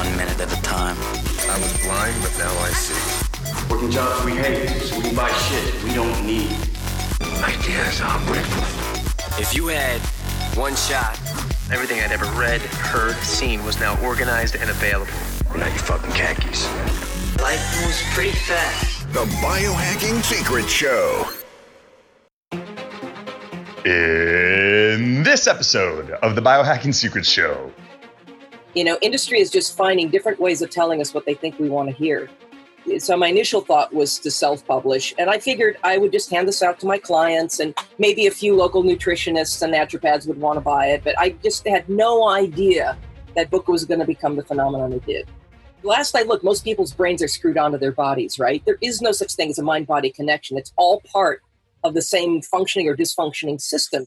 one minute at a time. I was blind, but now I see. Working jobs we hate, so we can buy shit we don't need. Ideas are breakfast. If you had one shot, everything I'd ever read, heard, seen was now organized and available. Now you fucking khakis. Life moves pretty fast. The Biohacking Secret Show. In this episode of the Biohacking Secrets Show, you know, industry is just finding different ways of telling us what they think we want to hear. So my initial thought was to self-publish, and I figured I would just hand this out to my clients, and maybe a few local nutritionists and naturopaths would want to buy it. But I just had no idea that book was going to become the phenomenon it did. Last I looked, most people's brains are screwed onto their bodies, right? There is no such thing as a mind-body connection. It's all part of the same functioning or dysfunctioning system.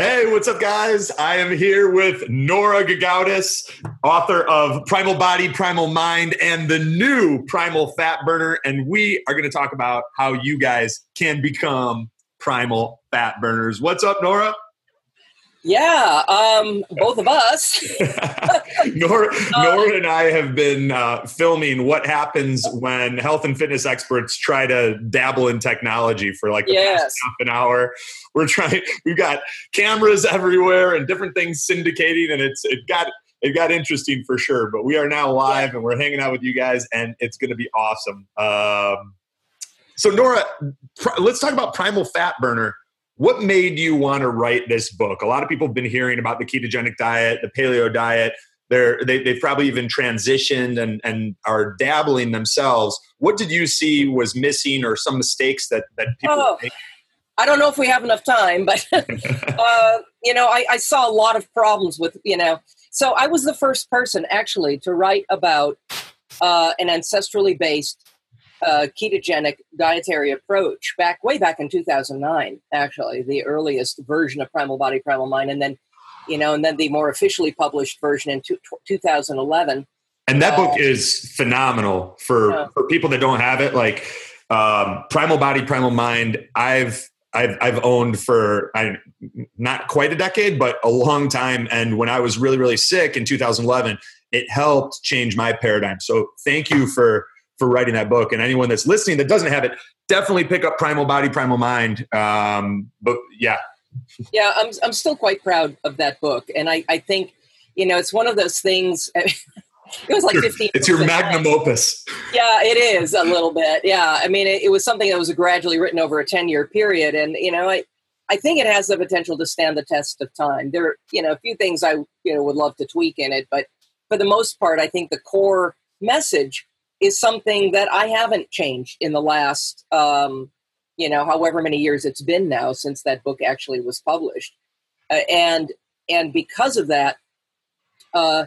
Hey, what's up, guys? I am here with Nora Gedgaudas, author of Primal Body, Primal Mind, and the new Primal Fat Burner. And we are going to talk about how you guys can become primal fat burners. What's up, Nora? Yeah, um, both of us. Nora, Nora and I have been uh, filming what happens when health and fitness experts try to dabble in technology for like the Yes. past half an hour. We're trying. We've got cameras everywhere and different things syndicating, and it's it got it got interesting for sure. But we are now live, and we're hanging out with you guys, and it's going to be awesome. Um, so, Nora, pr- let's talk about Primal Fat Burner. What made you want to write this book? A lot of people have been hearing about the ketogenic diet, the paleo diet. They're, they, they've probably even transitioned and, and are dabbling themselves. What did you see was missing or some mistakes that, that people Oh. make? I don't know if we have enough time, but uh, you know, I, I saw a lot of problems with you know. So I was the first person actually to write about uh, an ancestrally based uh, ketogenic dietary approach back way back in 2009. Actually, the earliest version of Primal Body, Primal Mind, and then you know, and then the more officially published version in two, 2011. And that book Uh, is phenomenal for, Yeah. for people that don't have it. Like um, Primal Body, Primal Mind. I've I've I've owned for I not quite a decade, but a long time. And when I was really really sick in 2011, it helped change my paradigm. So thank you for for writing that book. And anyone that's listening that doesn't have it, definitely pick up Primal Body, Primal Mind. Um, but yeah, Yeah, I'm I'm still quite proud of that book, and I I think you know it's one of those things. it was like 15. it's your magnum opus. Yeah, it is a little bit. Yeah, I mean, it, it was something that was gradually written over a 10 year period, and you know, I I think it has the potential to stand the test of time. There, are, you know, a few things I you know would love to tweak in it, but for the most part, I think the core message is something that I haven't changed in the last, um, you know, however many years it's been now since that book actually was published, uh, and and because of that, uh,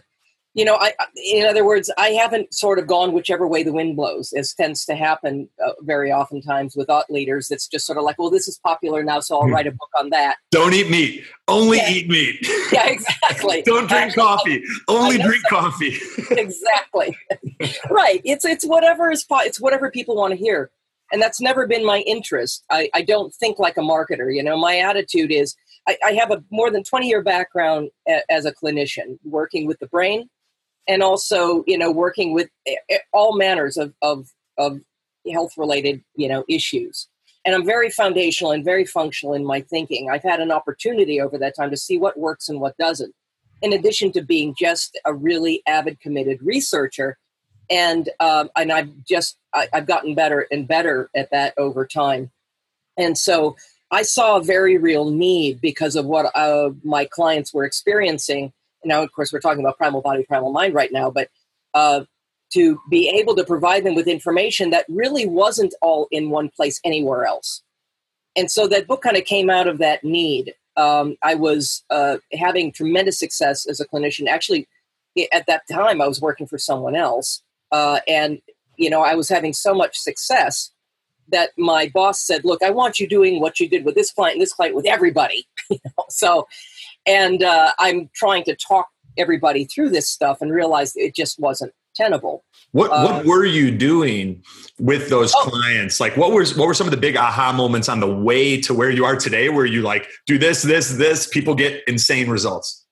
you know, I, I- in other words, I haven't sort of gone whichever way the wind blows, as tends to happen uh, very oftentimes with thought leaders. It's just sort of like, well, this is popular now, so I'll Hmm. write a book on that. Don't eat meat. Only Yeah. eat meat. Yeah, exactly. Don't drink Actually, coffee. Only I drink coffee. exactly. right. It's it's whatever is po- it's whatever people want to hear, and that's never been my interest. I, I don't think like a marketer. You know, my attitude is I, I have a more than twenty year background a, as a clinician, working with the brain, and also you know working with eh, eh, all manners of of of health related you know issues. And I'm very foundational and very functional in my thinking. I've had an opportunity over that time to see what works and what doesn't in addition to being just a really avid, committed researcher, and um, and I've just I, I've gotten better and better at that over time, and so I saw a very real need because of what uh, my clients were experiencing. Now, of course, we're talking about primal body, primal mind right now, but uh, to be able to provide them with information that really wasn't all in one place anywhere else. And so that book kind of came out of that need um, I was uh, having tremendous success as a clinician. Actually, at that time, I was working for someone else, uh, and you know, I was having so much success that my boss said, "Look, I want you doing what you did with this client, and this client, with everybody." you know? So, and uh, I'm trying to talk everybody through this stuff and realize it just wasn't tenable. What what were you doing with those Oh. clients? Like what was what were some of the big aha moments on the way to where you are today where you like do this, this, this, people get insane results?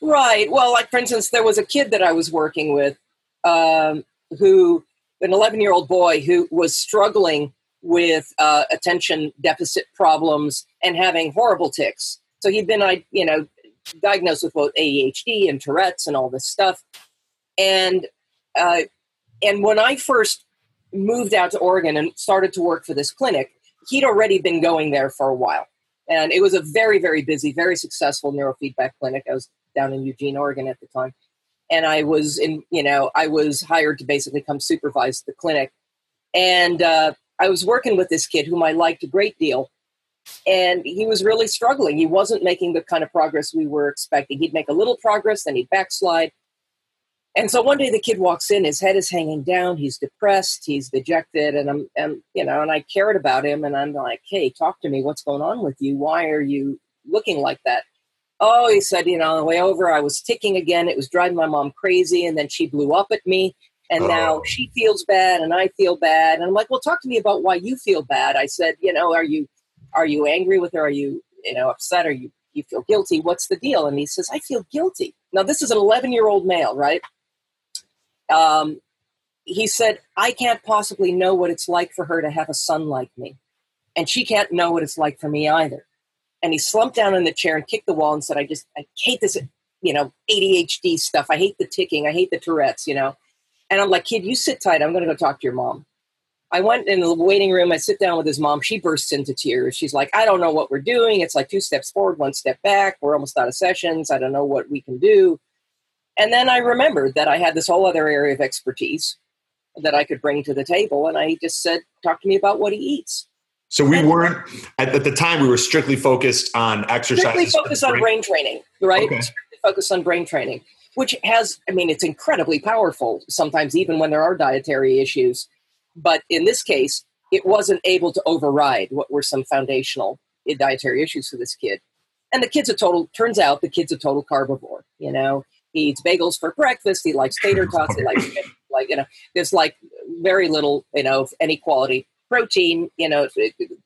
Right. Well, like for instance, there was a kid that I was working with um, who, an 11 year old boy who was struggling with uh, attention deficit problems and having horrible tics. So he'd been, I you know, diagnosed with both ADHD and Tourette's and all this stuff. And uh, and when I first moved out to Oregon and started to work for this clinic, he'd already been going there for a while. And it was a very, very busy, very successful neurofeedback clinic. I was down in Eugene, Oregon at the time. And I was in, you know, I was hired to basically come supervise the clinic. And uh, I was working with this kid whom I liked a great deal. And he was really struggling. He wasn't making the kind of progress we were expecting. He'd make a little progress, then he'd backslide. And so one day the kid walks in, his head is hanging down, he's depressed, he's dejected, and I'm and you know, and I cared about him and I'm like, hey, talk to me, what's going on with you? Why are you looking like that? Oh, he said, you know, on the way over, I was ticking again. It was driving my mom crazy, and then she blew up at me, and now Oh. she feels bad, and I feel bad. And I'm like, well, talk to me about why you feel bad. I said, you know, are you are you angry with her? Are you you know upset? Are you you feel guilty? What's the deal? And he says, I feel guilty. Now this is an 11 year old male, right? Um, he said, I can't possibly know what it's like for her to have a son like me, and she can't know what it's like for me either and he slumped down in the chair and kicked the wall and said, I just, I hate this, you know, ADHD stuff. I hate the ticking. I hate the Tourette's, you know. And I'm like, kid, you sit tight. I'm going to go talk to your mom. I went in the waiting room. I sit down with his mom. She bursts into tears. She's like, I don't know what we're doing. It's like two steps forward, one step back. We're almost out of sessions. I don't know what we can do. And then I remembered that I had this whole other area of expertise that I could bring to the table. And I just said, talk to me about what he eats. So we weren't at, the time we were strictly focused on exercise. strictly focused on brain training, right? Okay. Strictly focused on brain training, which has, I mean, it's incredibly powerful sometimes, even when there are dietary issues. But in this case, it wasn't able to override what were some foundational dietary issues for this kid. And the kid's a total, turns out the kid's a total carbivore. You know, he eats bagels for breakfast. He likes tater tots. He likes, like, you know, there's like very little, you know, of any quality protein, you know,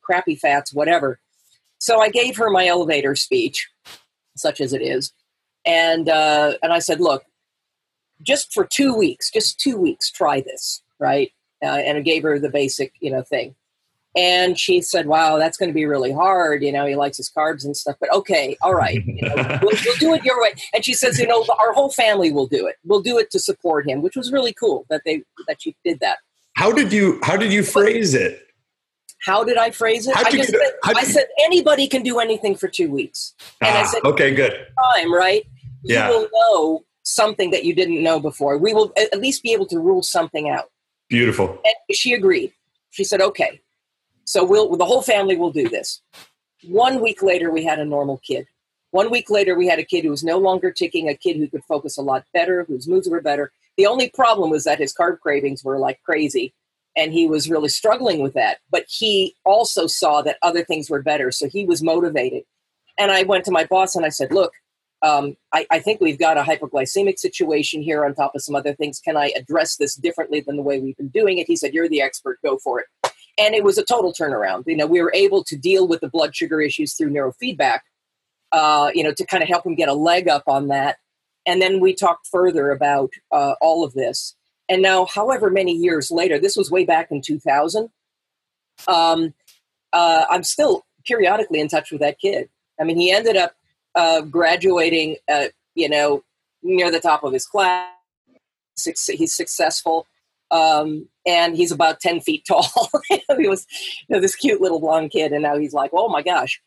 crappy fats, whatever. So I gave her my elevator speech, such as it is, and uh, and I said, look, just for two weeks, just two weeks, try this, right? Uh, and I gave her the basic, you know, thing. And she said, "Wow, that's going to be really hard. You know, he likes his carbs and stuff. But okay, all right, you know, we'll, we'll do it your way." And she says, "You know, our whole family will do it. We'll do it to support him," which was really cool that they that she did that. How did you how did you phrase it? How did I phrase it? I just said, I said anybody can do anything for two weeks. And I Ah, said, okay, good. time, right? Yeah. You will know something that you didn't know before. We will at least be able to rule something out. Beautiful. And she agreed. She said, okay. So we'll the whole family will do this. One week later, we had a normal kid. One week later, we had a kid who was no longer ticking, a kid who could focus a lot better, whose moods were better. The only problem was that his carb cravings were like crazy, and he was really struggling with that. But he also saw that other things were better, so he was motivated. And I went to my boss and I said, look, um, I, I think we've got a hypoglycemic situation here on top of some other things. Can I address this differently than the way we've been doing it? He said, You're the expert, go for it. And it was a total turnaround. You know, we were able to deal with the blood sugar issues through neurofeedback, uh, you know, to kind of help him get a leg up on that. And then we talked further about uh, all of this. And now, however many years later, this was way back in 2000, um, uh, I'm still periodically in touch with that kid. I mean, he ended up uh, graduating, uh, you know, near the top of his class. He's successful, um, and he's about ten feet tall. he was you know, this cute little blonde kid, and now he's like, oh my gosh.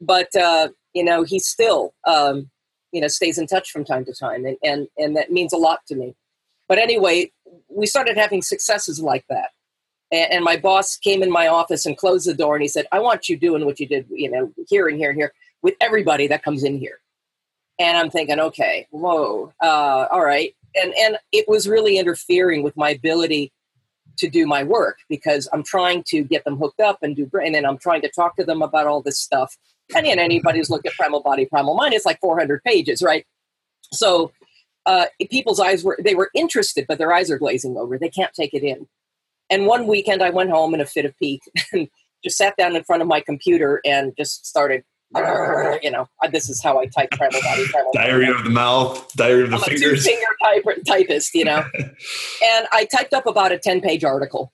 But uh, you know, he still, um, you know, stays in touch from time to time, and and and that means a lot to me. But anyway, we started having successes like that. And my boss came in my office and closed the door, and he said, "I want you doing what you did, you know, here and here and here." With everybody that comes in here. And I'm thinking, okay, whoa, uh, all right. And and it was really interfering with my ability to do my work because I'm trying to get them hooked up and do brain, and I'm trying to talk to them about all this stuff. And know, anybody who's looked at Primal Body, Primal Mind, it's like 400 pages, right? So uh, people's eyes were they were interested, but their eyes are glazing over. They can't take it in. And one weekend, I went home in a fit of pique and just sat down in front of my computer and just started. You know, this is how I type primal body. Primal Diary body. of the mouth, diary of the I'm a fingers. type, typist, you know. and I typed up about a ten-page article,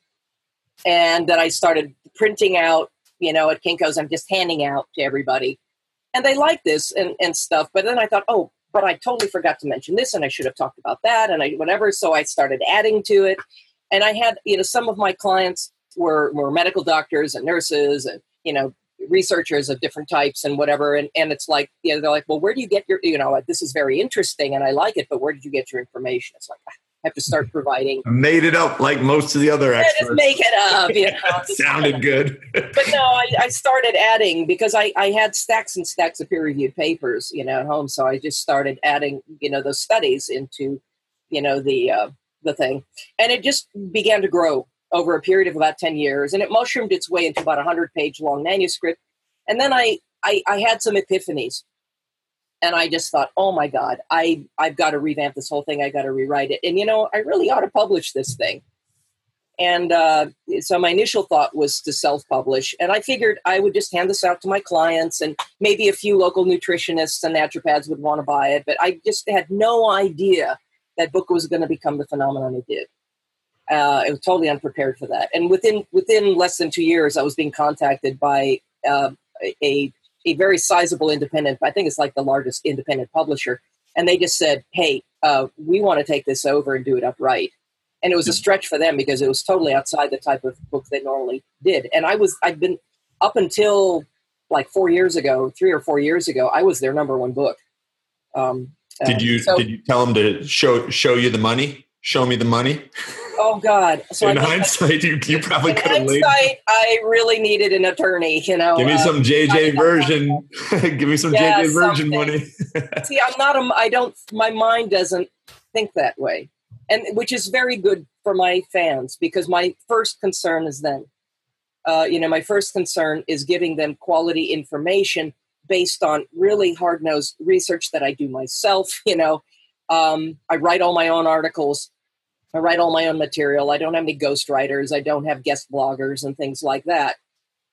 and then I started printing out. You know, at Kinko's, I'm just handing out to everybody, and they like this and and stuff. But then I thought, oh, but I totally forgot to mention this, and I should have talked about that, and I whatever. So I started adding to it, and I had you know some of my clients were were medical doctors and nurses and you know researchers of different types and whatever and, and it's like you know they're like well where do you get your you know this is very interesting and i like it but where did you get your information it's like i have to start providing Made it up like most of the other I just experts. make it up you know Sounded good. but no I, I started adding because I, I had stacks and stacks of peer reviewed papers you know at home so i just started adding you know those studies into you know the uh, the thing and it just began to grow over a period of about 10 years and it mushroomed its way into about a 100 page long manuscript. And then I, I i had some epiphanies. And i just thought oh my god i i've got to revamp this whole thing. I got to rewrite it. And you know i really ought to publish this thing. And uh, so my initial thought was to self-publish. And i figured i would just hand this out to my clients and maybe a few local nutritionists and naturopaths would want to buy it. But i just had no idea that book was going to become the phenomenon it did uh, I was totally unprepared for that. And within within less than two years, I was being contacted by uh, a a very sizable independent. I think it's like the largest independent publisher, and they just said, "Hey, uh, we want to take this over and do it upright." And it was a stretch for them because it was totally outside the type of book they normally did. And I was I'd been up until like four years ago, three or four years ago, I was their number one book. Um, Did uh, you so- did you tell them to show show you the money? Show me the money. Oh God! So In I- hindsight, you, you probably could have laid. hindsight, I really needed an attorney. You know, Give me uh, some JJ Virgin. Give me some Yeah, JJ Virgin money. See, I'm not a. I don't. My mind doesn't think that way, and which is very good for my fans because my first concern is them. Uh, you know, my first concern is giving them quality information based on really hard nosed research that I do myself. You know, um, I write all my own articles. I write all my own material. I don't have any ghostwriters. I don't have guest bloggers and things like that.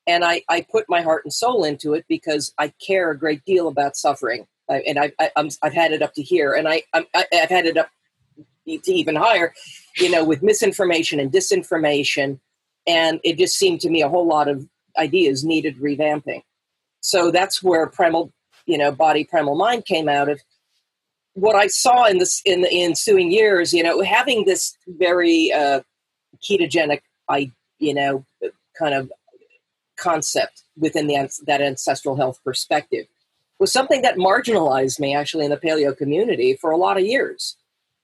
And I, I put my heart and soul into it because I care a great deal about suffering. I, and I, I, I'm, I've had it up to here, and I, I, I've had it up to even higher, you know, with misinformation and disinformation. And it just seemed to me a whole lot of ideas needed revamping. So that's where primal, you know, body, primal mind came out of what I saw in this in the ensuing years, you know, having this very uh, ketogenic, I you know, kind of concept within the that ancestral health perspective was something that marginalized me actually in the paleo community for a lot of years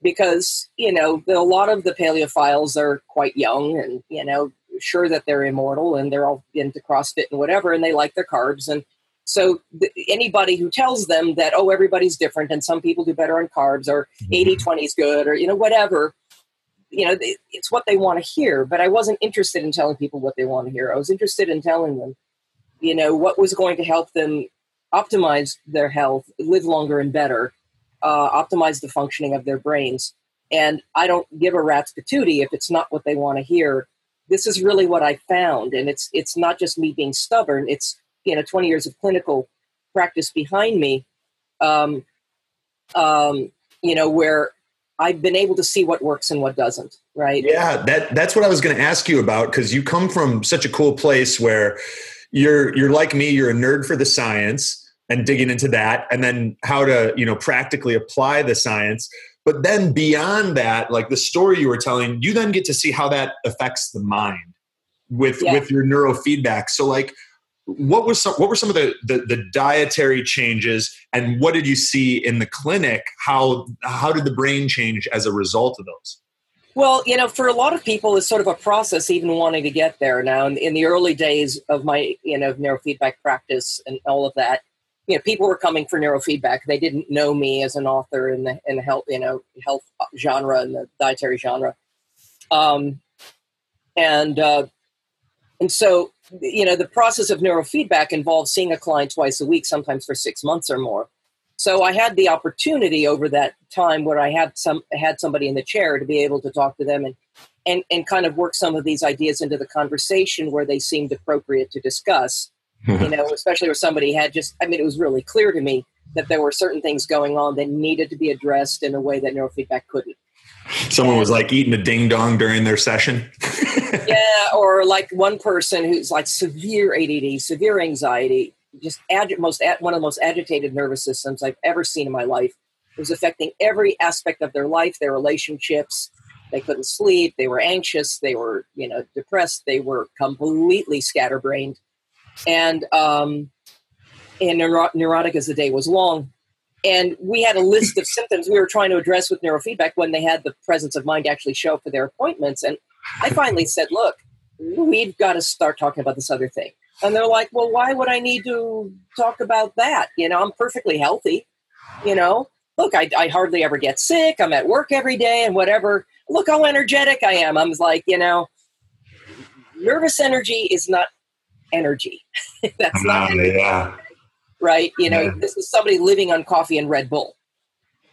because you know the, a lot of the paleophiles are quite young and you know sure that they're immortal and they're all into CrossFit and whatever and they like their carbs and so th- anybody who tells them that oh everybody's different and some people do better on carbs or 80 20 is good or you know whatever you know it- it's what they want to hear but i wasn't interested in telling people what they want to hear. I was interested in telling them you know what was going to help them optimize their health live longer and better uh, optimize the functioning of their brains. And i don't give a rat's patootie if it's not what they want to hear. This is really what i found and it's it's not just me being stubborn it's you know 20 years of clinical practice behind me um, um, you know where i've been able to see what works and what doesn't right Yeah, that that's what I was going to ask you about because you come from such a cool place where you're you're like me, you're a nerd for the science and digging into that, and then how to you know practically apply the science. But then beyond that, like the story you were telling, you then get to see how that affects the mind with Yeah. with your neurofeedback. So like. What was some? What were some of the, the the dietary changes, and what did you see in the clinic? How how did the brain change as a result of those? Well, you know, for a lot of people, it's sort of a process even wanting to get there. Now, in, in the early days of my, you know, neurofeedback practice and all of that, you know, people were coming for neurofeedback. They didn't know me as an author in the in the health, you know, health genre and the dietary genre. Um, and uh, and so you know the process of neurofeedback involves seeing a client twice a week, sometimes for six months or more. So I had the opportunity over that time where I had some had somebody in the chair to be able to talk to them and and and kind of work some of these ideas into the conversation where they seemed appropriate to discuss. you mm-hmm. know, especially where somebody had just I mean it was really clear to me that there were certain things going on that needed to be addressed in a way that neurofeedback couldn't. Someone was like eating a ding dong during their session. yeah, or like one person who's like severe ADD, severe anxiety, just agi- most one of the most agitated nervous systems I've ever seen in my life. It was affecting every aspect of their life, their relationships. They couldn't sleep. They were anxious. They were, you know, depressed. They were completely scatterbrained, and um, and neuro- neurotic as the day was long. And we had a list of symptoms we were trying to address with neurofeedback when they had the presence of mind to actually show up for their appointments. And I finally said, look, we've got to start talking about this other thing. And they're like, well, why would I need to talk about that? You know, I'm perfectly healthy. You know, look, I, I hardly ever get sick. I'm at work every day and whatever. Look how energetic I am. I'm like, you know, nervous energy is not energy. That's not energy, yeah. Right? You know, Yeah. this is somebody living on coffee and Red Bull.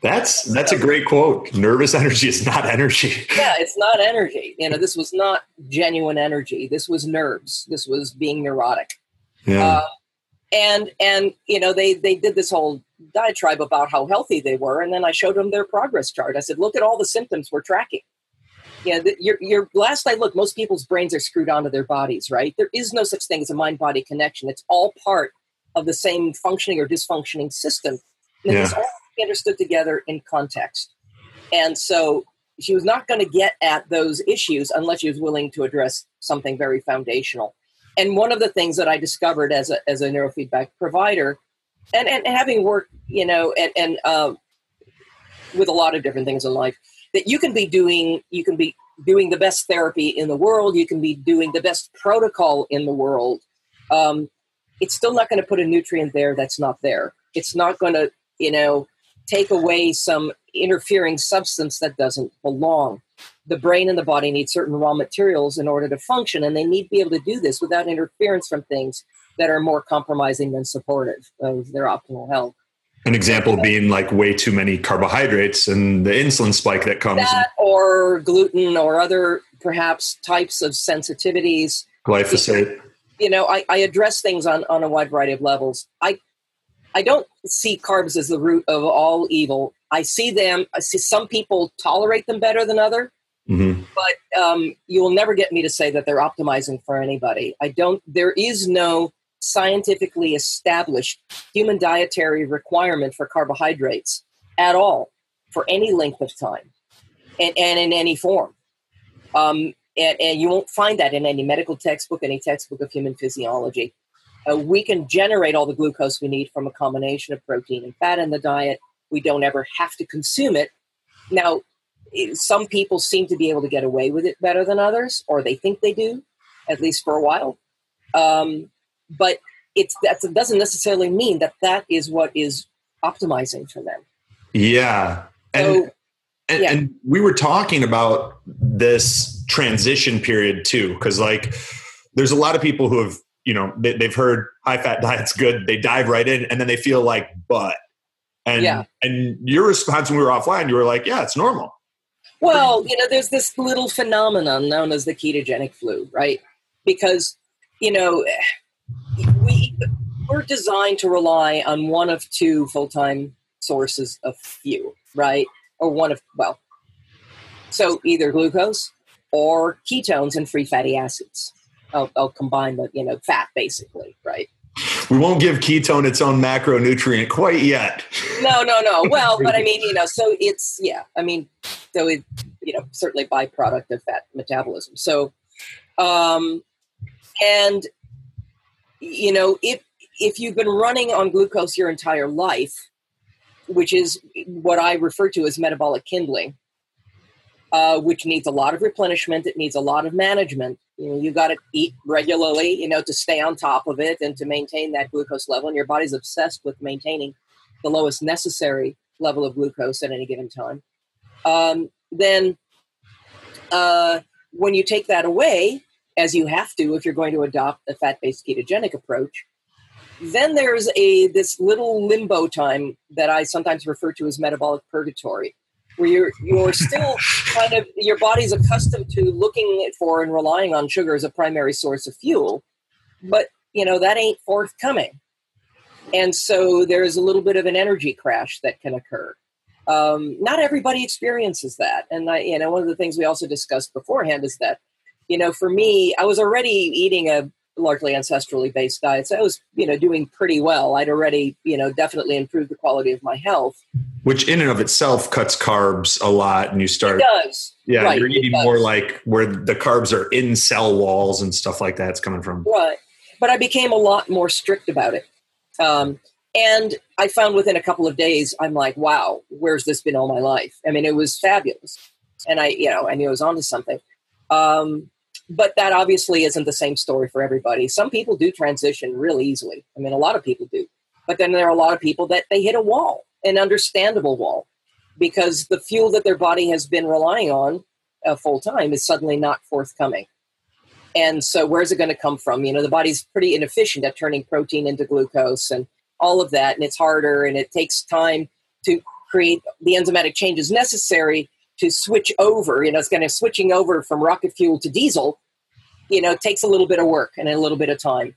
That's that's a great quote. Nervous energy is not energy. yeah, it's not energy. You know, this was not genuine energy. This was nerves. This was being neurotic. Yeah. Uh, and and you know, they they did this whole diatribe about how healthy they were, and then I showed them their progress chart. I said, look at all the symptoms we're tracking. Yeah, the, your your last I looked, most people's brains are screwed onto their bodies, right? There is no such thing as a mind body connection. It's all part of the same functioning or dysfunctioning system. And Yeah. it's all understood together in context. And so she was not going to get at those issues unless she was willing to address something very foundational. And one of the things that I discovered as a, as a neurofeedback provider, and, and having worked, you know, and, and uh, with a lot of different things in life, that you can be doing, you can be doing the best therapy in the world, you can be doing the best protocol in the world. Um, it's still not going to put a nutrient there that's not there. It's not going to, you know, take away some interfering substance that doesn't belong. The brain and the body need certain raw materials in order to function, and they need to be able to do this without interference from things that are more compromising than supportive of their optimal health. An example being like way too many carbohydrates and the insulin spike that comes. That or gluten or other perhaps types of sensitivities. glyphosate. You know, I, I address things on, on a wide variety of levels. I I don't see carbs as the root of all evil. I see them. I see some people tolerate them better than other, hmm but um, you will never get me to say that they're optimizing for anybody. I don't. There is no scientifically established human dietary requirement for carbohydrates at all for any length of time, and, and in any form. Um, and, and you won't find that in any medical textbook, any textbook of human physiology. Uh, we can generate all the glucose we need from a combination of protein and fat in the diet. We don't ever have to consume it. Now, some people seem to be able to get away with it better than others, or they think they do, at least for a while. Um, but it's that doesn't necessarily mean that that is what is optimizing for them. Yeah. And, So, and, yeah. and we were talking about this transition period too, because like there's a lot of people who have, you know, they, they've heard high fat diet's good, they dive right in, and then they feel like, but. And, Yeah. and your response when we were offline, you were like, yeah, it's normal. Well, you know, there's this little phenomenon known as the ketogenic flu, right? Because, you know, we we're designed to rely on one of two full-time sources of fuel, right? Or one of well, so either glucose or ketones and free fatty acids. I'll, I'll combine the you know fat basically, right? We won't give ketone its own macronutrient quite yet. No, no, no. Well, but I mean, you know, so it's yeah. I mean, so it you know certainly byproduct of fat metabolism. So, um, and you know, if if you've been running on glucose your entire life, which is what I refer to as metabolic kindling, uh, which needs a lot of replenishment. It needs a lot of management. You know, you got to eat regularly, you know, to stay on top of it and to maintain that glucose level. And your body's obsessed with maintaining the lowest necessary level of glucose at any given time. Um, then uh, when you take that away, as you have to if you're going to adopt a fat-based ketogenic approach, then there's a this little limbo time that I sometimes refer to as metabolic purgatory, where you're you're still kind of your body's accustomed to looking for and relying on sugar as a primary source of fuel, but you know that ain't forthcoming, and so there's a little bit of an energy crash that can occur. Um, not everybody experiences that, and I, you know one of the things we also discussed beforehand is that you know for me I was already eating a largely ancestrally based diet. So I was, you know, doing pretty well. I'd already, you know, definitely improved the quality of my health. Which in and of itself cuts carbs a lot and you start It does. Yeah, Right, you're eating more like where the carbs are in cell walls and stuff like that. It's coming from. Right. But I became a lot more strict about it. Um, and I found within a couple of days, I'm like, wow, where's this been all my life? I mean, it was fabulous. And I, you know, I knew I was onto something. Um, but that obviously isn't the same story for everybody. Some people do transition real easily. I mean, a lot of people do. But then there are a lot of people that they hit a wall, an understandable wall, because the fuel that their body has been relying on uh, full time is suddenly not forthcoming. And so, where's it going to come from? You know, the body's pretty inefficient at turning protein into glucose and all of that, and it's harder and it takes time to create the enzymatic changes necessary to switch over. You know, it's kind of switching over from rocket fuel to diesel. You know, takes a little bit of work and a little bit of time.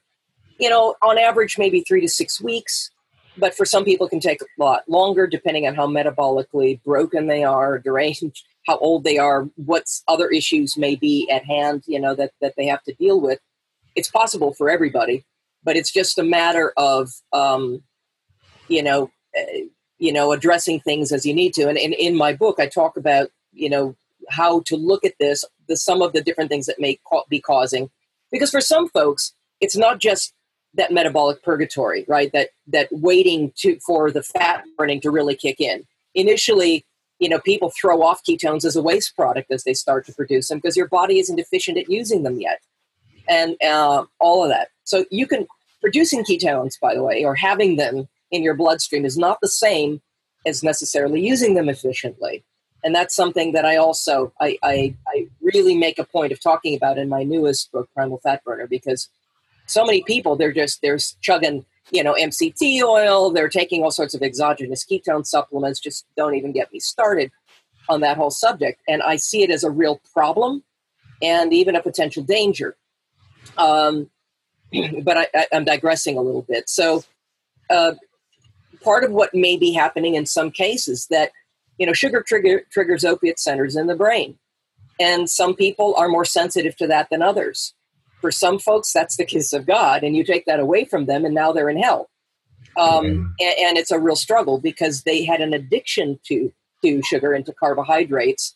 You know, on average, maybe three to six weeks, but for some people, it can take a lot longer, depending on how metabolically broken they are, deranged, how old they are, what other issues may be at hand. You know, that that they have to deal with. It's possible for everybody, but it's just a matter of, um, you know, uh, you know, addressing things as you need to. And in, in my book, I talk about, you know, how to look at this, the some of the different things that may ca- be causing. Because for some folks, it's not just that metabolic purgatory, right? That that waiting to for the fat burning to really kick in. Initially, you know, people throw off ketones as a waste product as they start to produce them because your body isn't efficient at using them yet, and uh, all of that. So you can producing ketones, by the way, or having them in your bloodstream is not the same as necessarily using them efficiently. And that's something that I also I, I, I really make a point of talking about in my newest book, Primal Fat Burner, because so many people they're just they're chugging you know MCT oil, they're taking all sorts of exogenous ketone supplements. Just don't even get me started on that whole subject. And I see it as a real problem and even a potential danger. Um, but I, I'm digressing a little bit. So. Uh, part of what may be happening in some cases that you know sugar trigger, triggers opiate centers in the brain. And some people are more sensitive to that than others. For some folks that's the kiss of god and you take that away from them and now they're in hell. Um, and, and it's a real struggle because they had an addiction to to sugar and to carbohydrates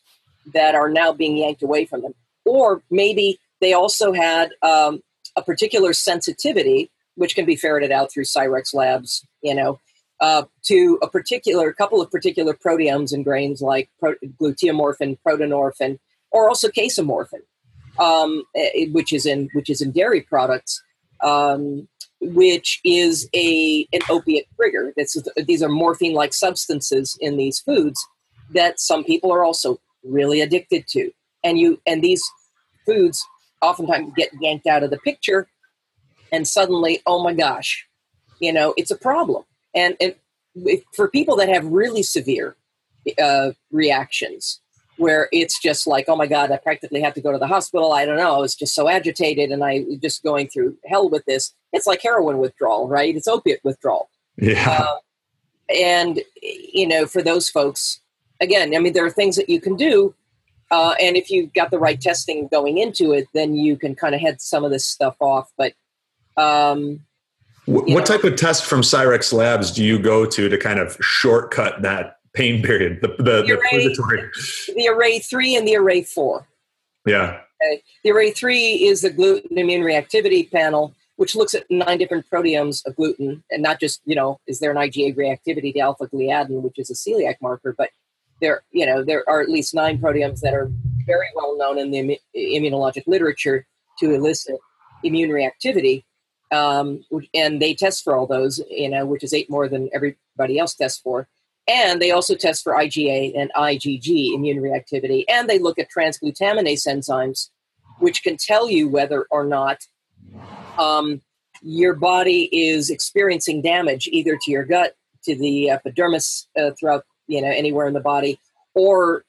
that are now being yanked away from them. Or maybe they also had um, a particular sensitivity which can be ferreted out through cyrex labs you know uh, to a particular couple of particular proteomes in grains like pro- gluteomorphin, prodynorphin, or also casomorphin, um, eh, which is in which is in dairy products, um, which is a an opiate trigger. This is, these are morphine-like substances in these foods that some people are also really addicted to, and you and these foods oftentimes get yanked out of the picture, and suddenly, oh my gosh, you know, it's a problem and, and if, for people that have really severe uh, reactions where it's just like oh my god i practically have to go to the hospital. I don't know. I was just so agitated and i was just going through hell with this. It's like heroin withdrawal right? It's opiate withdrawal. Yeah. uh, and you know for those folks again i mean there are things that you can do uh, and if you've got the right testing going into it then you can kind of head some of this stuff off. But um, what know- type of test from Cyrex Labs do you go to to kind of shortcut that pain period, the, the, the purgatory? the array 3 and the array 4 Yeah. The array three is the gluten immune reactivity panel, which looks at nine different proteomes of gluten, and not just you know is there an IgA reactivity to alpha gliadin, which is a celiac marker, but there you know there are at least nine proteomes that are very well known in the immunologic literature to elicit immune reactivity, um, and they test for all those, you know, which is eight more than everybody else tests for. And they also test for IgA and IgG immune reactivity. And they look at transglutaminase enzymes, which can tell you whether or not um, your body is experiencing damage either to your gut, to the epidermis uh, throughout, you know, anywhere in the body, or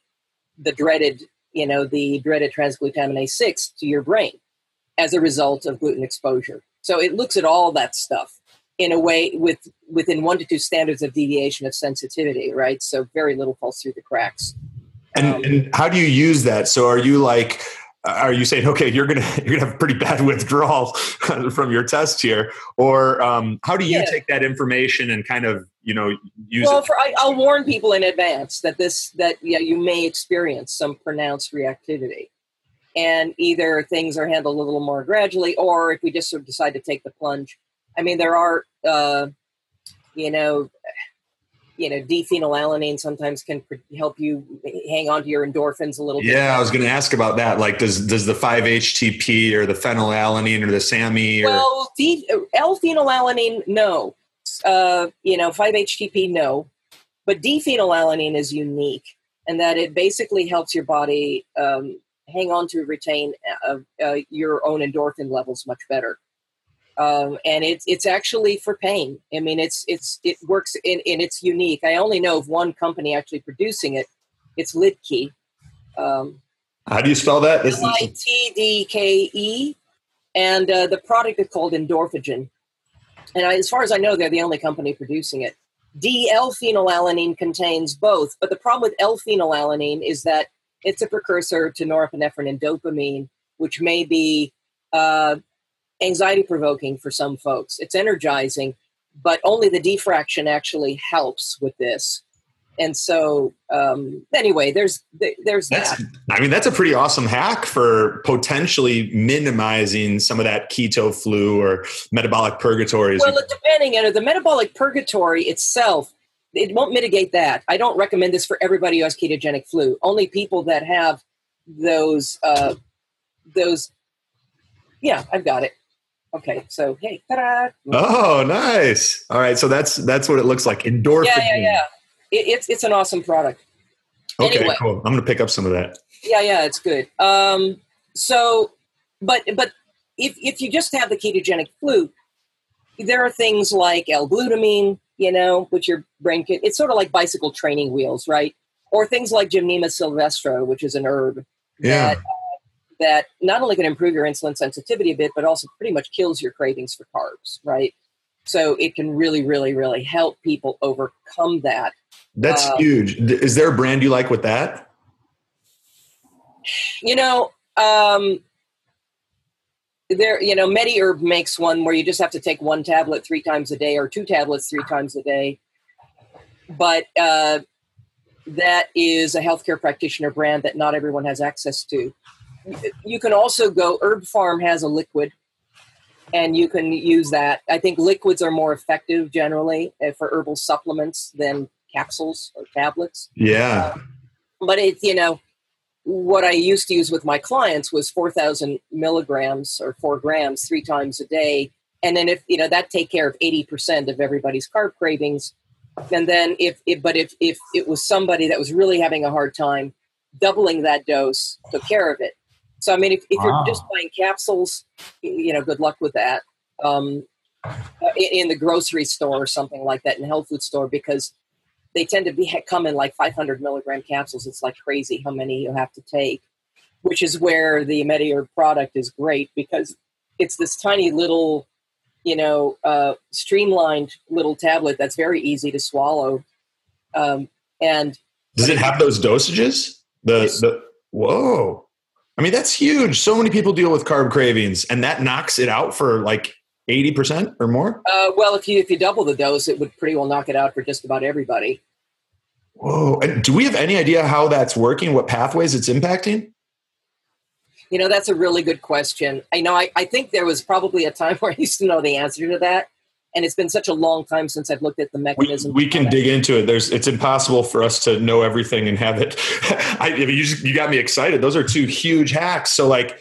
the dreaded, you know, the dreaded transglutaminase 6 to your brain as a result of gluten exposure. So it looks at all that stuff in a way with within one to two standards of deviation of sensitivity, right? So very little falls through the cracks. And, Um, and how do you use that? So are you like, are you saying, okay, you're gonna you're gonna have pretty bad withdrawal from your test here, or um, how do you Yeah. take that information and kind of you know use well, it? for, I, I'll warn people in advance that this that yeah you may experience some pronounced reactivity, and either things are handled a little more gradually, or if we just sort of decide to take the plunge. I mean, there are uh, you know you know D-phenylalanine sometimes can pr- help you hang on to your endorphins a little bit. Yeah, I was going to ask about that. Like, does does the five HTP or the phenylalanine or the SAMe or Well, D- L-phenylalanine, no. Uh, you know, 5-HTP, no. But D-phenylalanine is unique in that it basically helps your body um, hang on to retain uh, uh, your own endorphin levels much better. Um, and it's it's actually for pain. I mean, it's it's it works in, and it's unique. I only know of one company actually producing it. It's Lidtke. Um, how do you spell that? L I T D K E, and uh, the product is called Endorphagen. And I, as far as I know, they're the only company producing it. D-L-phenylalanine contains both, but the problem with L-phenylalanine is that it's a precursor to norepinephrine and dopamine, which may be uh, anxiety-provoking for some folks. It's energizing, but only the D-fraction actually helps with this. And so, um, anyway, there's there's That's, that. I mean, that's a pretty awesome hack for potentially minimizing some of that keto flu or metabolic purgatory. Well, depending, know, the metabolic purgatory itself, it won't mitigate that. I don't recommend this for everybody who has ketogenic flu. Only people that have those, uh, those. Yeah, I've got it. Okay, so hey, ta-da! oh, nice. All right, so that's that's what it looks like. Endorphin. yeah, yeah, yeah. It, it's it's an awesome product. Okay, Anyway. cool. I'm going to pick up some of that. Yeah, yeah, it's good. Um, so, but but if if you just have the ketogenic flu, there are things like L-glutamine, you know, which your brain can. It's sort of like bicycle training wheels, right? Or things like Gymnema sylvestre, which is an herb Yeah. that uh, that not only can improve your insulin sensitivity a bit, but also pretty much kills your cravings for carbs, right? So it can really, really, really help people overcome that. That's Uh, huge. Is there a brand you like with that? You know, um, there, you know, MediHerb makes one where you just have to take one tablet three times a day or two tablets three times a day. But uh, that is a healthcare practitioner brand that not everyone has access to. You can also go, Herb Pharm has a liquid, and you can use that. I think liquids are more effective generally uh, for herbal supplements than capsules or tablets Yeah. but it's you know what i used to use with my clients was 4000 milligrams or four grams three times a day. And then if you know that take care of 80% of everybody's carb cravings. And then if, if but if if it was somebody that was really having a hard time doubling that dose took care of it. So i mean if, if Wow. you're just buying capsules you know good luck with that. Um, in, in the grocery store or something like that in the health food store because they tend to be come in like 500 milligram capsules. It's like crazy how many you have to take, which is where the MediHerb product is great because it's this tiny little, you know, uh, streamlined little tablet that's very easy to swallow. Um, and Does it have those dosages? The the whoa. I mean, that's huge. So many people deal with carb cravings, and that knocks it out for like eighty percent or more. uh, well, if you if you double the dose, it would pretty well knock it out for just about everybody. Whoa! And do we have any idea how that's working? What pathways it's impacting? You know, that's a really good question. I know I, I think there was probably a time where I used to know the answer to that. And it's been such a long time since I've looked at the mechanism. we can dig into it. There's, it's impossible for us to know everything and have it. I, you just, you got me excited. Those are two huge hacks. So, like,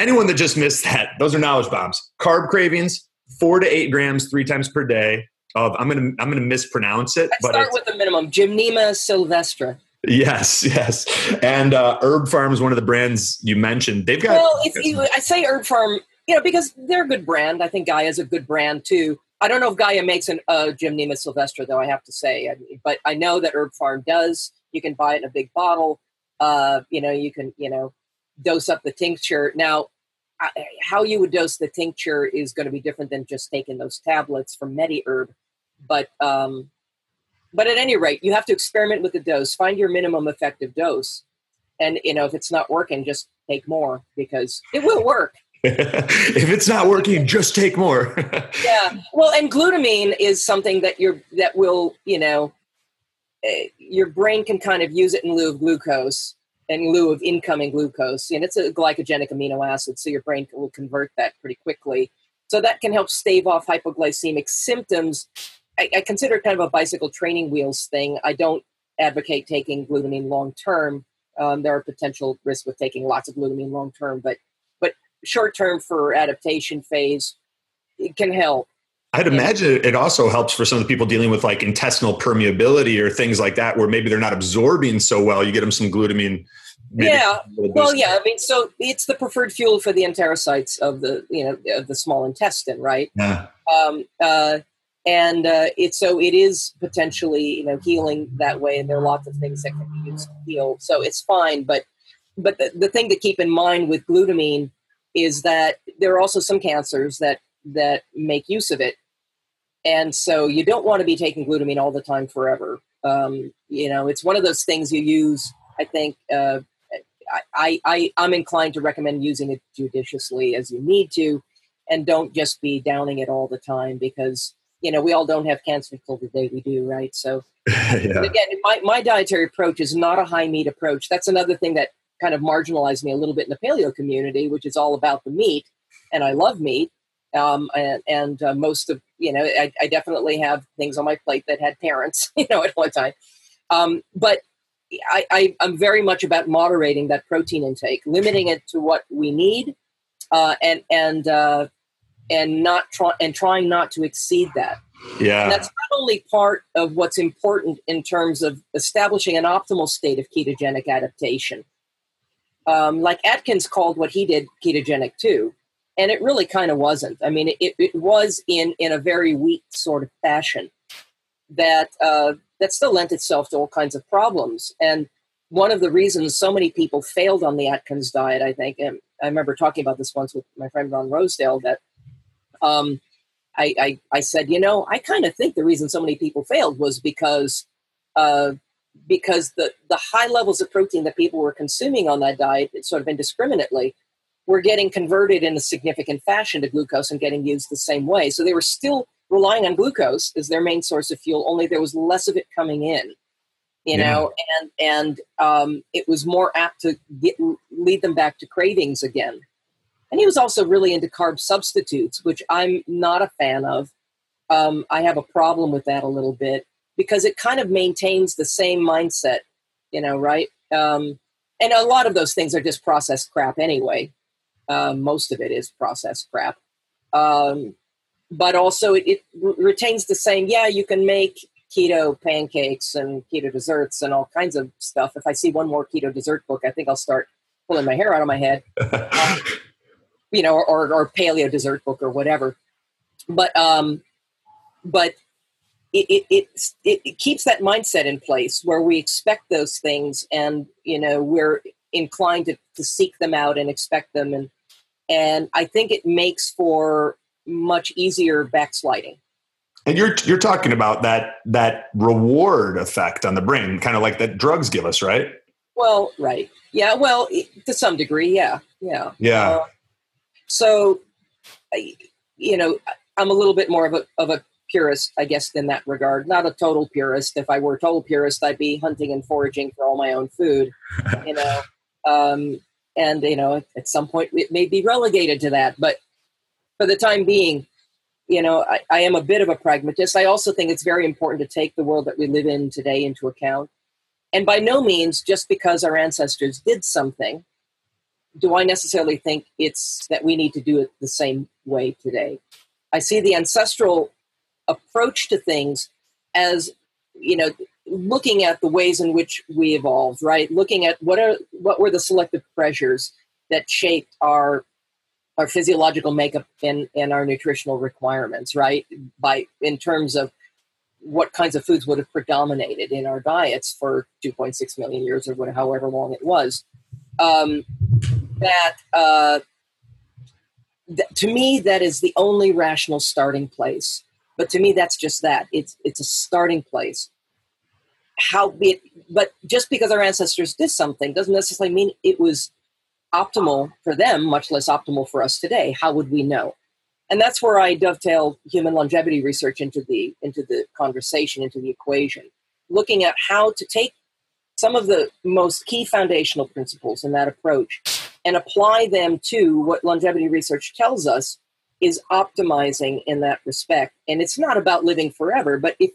anyone that just missed that, those are knowledge bombs. Carb cravings, four to eight grams, three times per day. of I'm gonna I'm gonna mispronounce it, Let's but start with the minimum. Gymnema sylvestra. yes, yes. And uh, Herb Pharm is one of the brands you mentioned. They've got Well, if you, I say Herb Pharm, you know, because they're a good brand. I think Gaia's a good brand too. I don't know if Gaia makes an uh, Gymnema sylvestra, though. I have to say, I mean, but I know that Herb Pharm does. You can buy it in a big bottle. Uh, you know, you can, you know, dose up the tincture. Now, how you would dose the tincture is going to be different than just taking those tablets from MediHerb. But um, but at any rate, you have to experiment with the dose. Find your minimum effective dose, and you know if it's not working, just take more because it will work. if it's not working, just take more. yeah. Well, and glutamine is something that you're that will you know eh, your brain can kind of use it in lieu of glucose in lieu of incoming glucose and it's a glucogenic amino acid so your brain will convert that pretty quickly. So that can help stave off hypoglycemic symptoms. I, I consider it kind of a bicycle training wheels thing. I don't advocate taking glutamine long term um, there are potential risks with taking lots of glutamine long term but but short term for adaptation phase it can help I'd imagine it also helps for some of the people dealing with like intestinal permeability or things like that, where maybe they're not absorbing so well. You get them some glutamine. yeah well yeah i mean so it's the preferred fuel for the enterocytes of the you know of the small intestine right Yeah. um, uh, and uh, it so it is potentially you know healing that way and there are lots of things that can be used to heal so it's fine but but the, the thing to keep in mind with glutamine is that there are also some cancers that that make use of it. And so you don't want to be taking glutamine all the time forever. Um, you know it's one of those things you use i think uh, I, I i'm inclined to recommend using it judiciously as you need to and don't just be downing it all the time because you know we all don't have cancer until the day we do right? So yeah. again my, my dietary approach is not a high meat approach. That's another thing that kind of marginalized me a little bit in the paleo community which is all about the meat and i love meat um, and, and uh, most of you know I, I definitely have things on my plate that had parents you know at one time um, but I, I, i'm very much about moderating that protein intake limiting it to what we need uh, and and uh, and not try and trying not to exceed that and Yeah. that's not only part of what's important in terms of establishing an optimal state of ketogenic adaptation. Um, like Atkins called what he did ketogenic too, and it really kind of wasn't. I mean, it, it was in in a very weak sort of fashion that uh, that still lent itself to all kinds of problems. And one of the reasons so many people failed on the Atkins diet, I think, and I remember talking about this once with my friend Ron Rosedale, that um, I, I, I said, you know, I kind of think the reason so many people failed was because uh, because the, the high levels of protein that people were consuming on that diet, sort of indiscriminately, were getting converted in a significant fashion to glucose and getting used the same way. So they were still relying on glucose as their main source of fuel, only there was less of it coming in. You Yeah. know, and and um, it was more apt to get lead them back to cravings again. And he was also really into carb substitutes, which I'm not a fan of. Um, I have a problem with that a little bit because it kind of maintains the same mindset, you know, right? Um, and a lot of those things are just processed crap anyway. Um, most of it is processed crap. Um, but also, it, it re- retains the same, yeah, you can make keto pancakes and keto desserts and all kinds of stuff. If I see one more keto dessert book, I think I'll start pulling my hair out of my head you know, or, or, or paleo dessert book or whatever. But um, but it it, it it it keeps that mindset in place where we expect those things, and you know, we're inclined to, to seek them out and expect them, and and I think it makes for much easier backsliding. And you're you're talking about that that reward effect on the brain, kind of like that drugs give us, right? Well, right, yeah, well, to some degree, yeah, yeah. Yeah. Uh, so, you know, I'm a little bit more of a of a purist, I guess, in that regard. Not a total purist. If I were a total purist, I'd be hunting and foraging for all my own food. You know, um, and you know, at, some point it may be relegated to that. But for the time being, you know, I, I am a bit of a pragmatist. I also think it's very important to take the world that we live in today into account. And by no means, just because our ancestors did something, do I necessarily think it's that we need to do it the same way today. I see the ancestral approach to things as you know looking at the ways in which we evolved right looking at what are what were the selective pressures that shaped our our physiological makeup and, and our nutritional requirements right by in terms of what kinds of foods would have predominated in our diets for 2.6 million years or whatever, however long it was. Um, that uh, to me, that is the only rational starting place. But to me, that's just that. It's it's a starting place. How it, but just because our ancestors did something doesn't necessarily mean it was optimal for them, much less optimal for us today. How would we know? and that's where I dovetail human longevity research into the into the conversation, into the equation, looking at how to take some of the most key foundational principles in that approach and apply them to what longevity research tells us is optimizing in that respect. And it's not about living forever, but if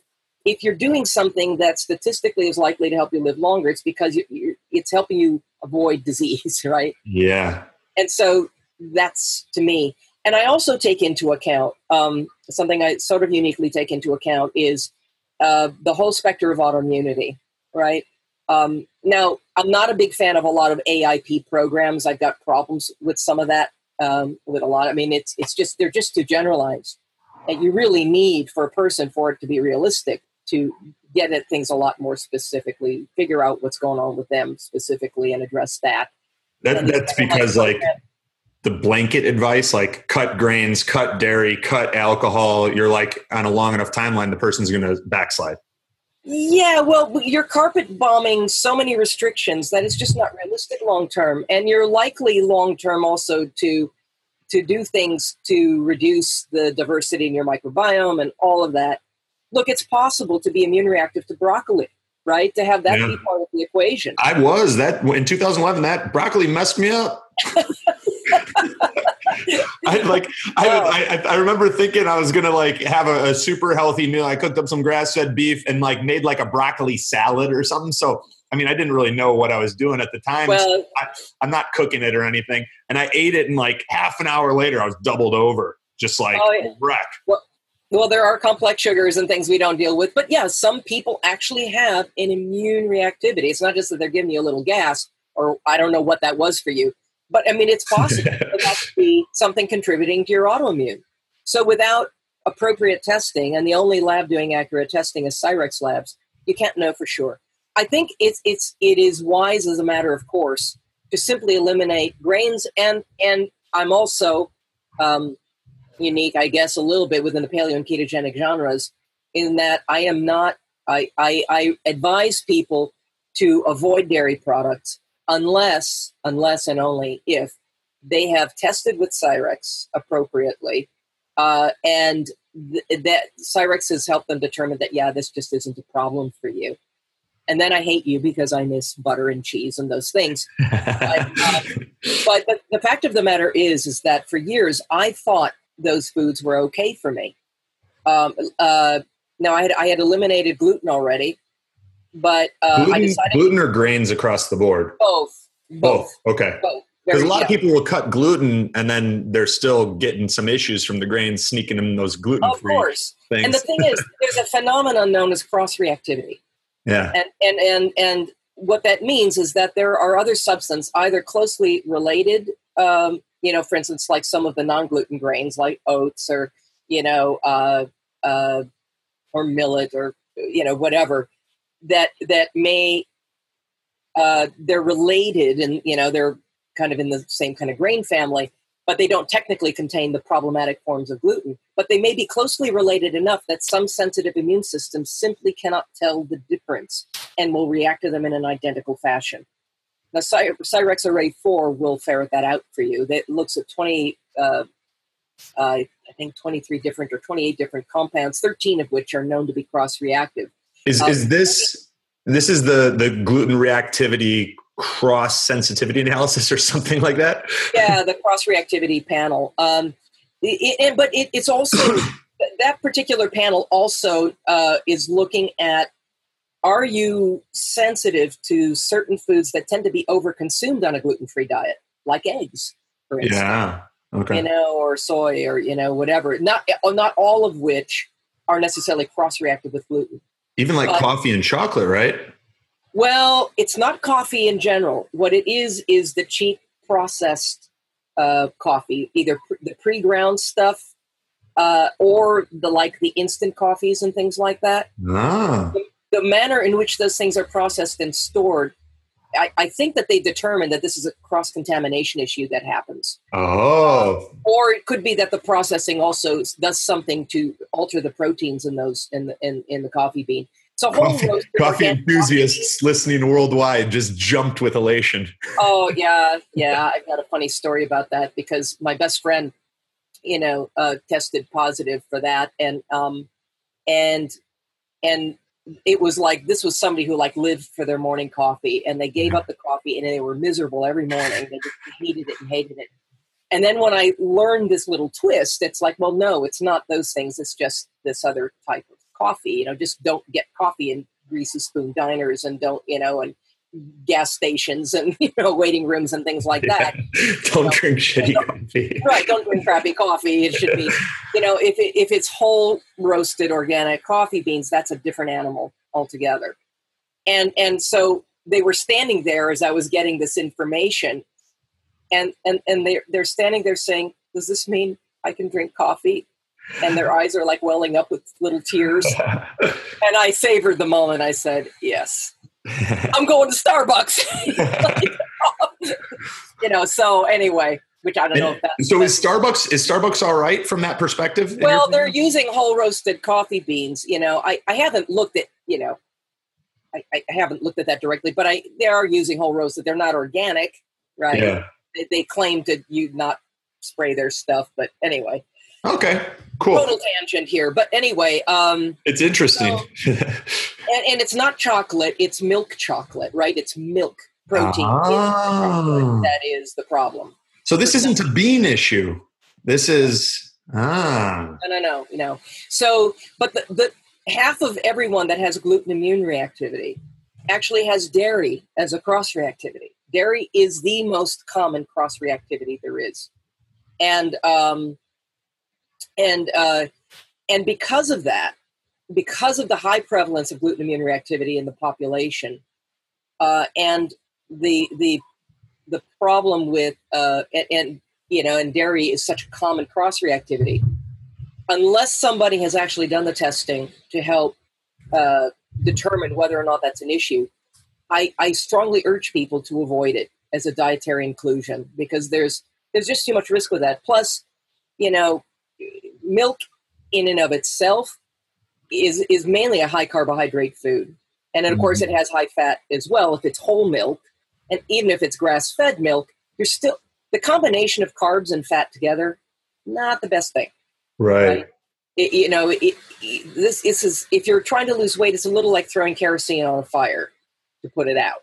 if you're doing something that statistically is likely to help you live longer, it's because you, it's helping you avoid disease, right? Yeah. And so that's to me and I also take into account um, something I sort of uniquely take into account is uh, the whole specter of autoimmunity, right? Um, now, I'm not a big fan of a lot of AIP programs. I've got problems with some of that. Um, with a lot, I mean, it's it's just they're just too generalized, and you really need for a person for it to be realistic to get at things a lot more specifically, figure out what's going on with them specifically, and address that. That, that's because like the blanket advice, like cut grains, cut dairy, cut alcohol, you're like on a long enough timeline, the person's going to backslide. Yeah, well, you're carpet bombing so many restrictions that it's just not realistic long term, and you're likely long term also to to do things to reduce the diversity in your microbiome and all of that. Look, it's possible to be immune reactive to broccoli, right? To have that Yeah. be part of the equation. I was that in 2011. That broccoli messed me up. I like oh. I, I I remember thinking I was gonna like have a, a super healthy meal. I cooked up some grass fed beef and like made like a broccoli salad or something. So I mean I didn't really know what I was doing at the time. Well, I, I'm not cooking it or anything. And I ate it and like half an hour later I was doubled over, just like Oh, yeah. wreck. well, there are complex sugars and things we don't deal with, but yeah, some people actually have an immune reactivity. It's not just that they're giving you a little gas, or I don't know what that was for you, but I mean, it's possible for that to be something contributing to your autoimmune. So, without appropriate testing, and the only lab doing accurate testing is Cyrex Labs, you can't know for sure. I think it's it's it is wise as a matter of course to simply eliminate grains, and and I'm also um, unique, I guess, a little bit within the paleo and ketogenic genres, in that I am not. I I, I advise people to avoid dairy products unless unless and only if they have tested with Cyrex appropriately, uh, and th- that Cyrex has helped them determine that yeah, this just isn't a problem for you. And then I hate you because I miss butter and cheese and those things. But, uh, but the, the fact of the matter is, is that for years I thought those foods were okay for me. Um, uh, now I had I had eliminated gluten already, but uh, I gluten, decided gluten or grains across the board? both, both, Both. Okay. Because a lot of people will cut gluten and then they're still getting some issues from the grains sneaking in those gluten of course. things. And the thing is, there's a phenomenon known as cross reactivity. yeah. and and and and what that means is that there are other substances either closely related um, you know for instance like some of the non-gluten grains like oats or you know uh, uh, or millet or you know whatever that that may uh, they're related and you know they're kind of in the same kind of grain family but they don't technically contain the problematic forms of gluten. But they may be closely related enough that some sensitive immune systems simply cannot tell the difference and will react to them in an identical fashion now Cy- cyrex array 4 will ferret that out for you that looks at 20 uh, uh, i think 23 different or 28 different compounds 13 of which are known to be cross-reactive Is um, is this this is the the gluten reactivity cross sensitivity analysis or something like that? yeah, the cross reactivity panel. Um, it, it, but it, it's also that particular panel also uh, is looking at are you sensitive to certain foods that tend to be overconsumed on a gluten free diet, like eggs, for instance, Yeah. Okay. you know, or soy, or you know, whatever. Not not all of which are necessarily cross-reactive with gluten. Even like Uh, coffee and chocolate, right? Well, it's not coffee in general. What it is is the cheap processed uh, coffee, either pr- the pre-ground stuff uh, or the like the instant coffees and things like that. Ah. The manner in which those things are processed and stored, I, I think that they determine that this is a cross-contamination issue that happens, Oh. or it could be that the processing also does something to alter the proteins in those in the in, in the coffee bean. So Coffee, coffee enthusiasts listening worldwide just jumped with elation. Oh yeah, yeah. I've got a funny story about that because my best friend, you know, uh, tested positive for that, and um, and and it was like this was somebody who like lived for their morning coffee, and they gave up the coffee, and they were miserable every morning. They just hated it and hated it. And then when I learned this little twist, it's like, well, no, it's not those things. It's just this other type of coffee. You know, just don't get coffee in greasy spoon diners, and don't you know, and gas stations and you know waiting rooms and things like that. Don't drink shitty coffee. right don't drink crappy coffee. It should be you know if, it, if it's whole roasted organic coffee beans that's a different animal altogether. And and so they were standing there as i was getting this information. And and and they're, they're standing there saying does this mean i can drink coffee? And their eyes are like welling up with little tears. And i savored the moment. I said yes i'm going to starbucks. You know so anyway which i don't know if that's so is Starbucks is Starbucks all right from that perspective? well they're using whole roasted coffee beans you know. I, I haven't looked at you know I, I haven't looked at that directly but i they are using whole roasted. They're not organic right? Yeah. they, they claim to you not spray their stuff but anyway Okay. Cool. total tangent here but anyway um It's interesting. and, and it's not chocolate it's milk chocolate right it's milk protein Ah. chocolate that is the problem so this isn't a bean issue. This is ah. No, no, no, no. So, but the, the half of everyone that has gluten immune reactivity actually has dairy as a cross reactivity. Dairy is the most common cross reactivity there is, and um, and uh, and because of that, because of the high prevalence of gluten immune reactivity in the population, uh, and the the the problem with uh, and, and you know, and dairy is such a common cross reactivity. Unless somebody has actually done the testing to help uh, determine whether or not that's an issue, I, I strongly urge people to avoid it as a dietary inclusion because there's there's just too much risk with that. Plus, you know, milk in and of itself is is mainly a high carbohydrate food, and then of course mm-hmm. it has high fat as well if it's whole milk, and even if it's grass fed milk, you're still the combination of carbs and fat together, not the best thing. Right. Right. It, you know, it, it, this, this is if you're trying to lose weight, it's a little like throwing kerosene on a fire to put it out.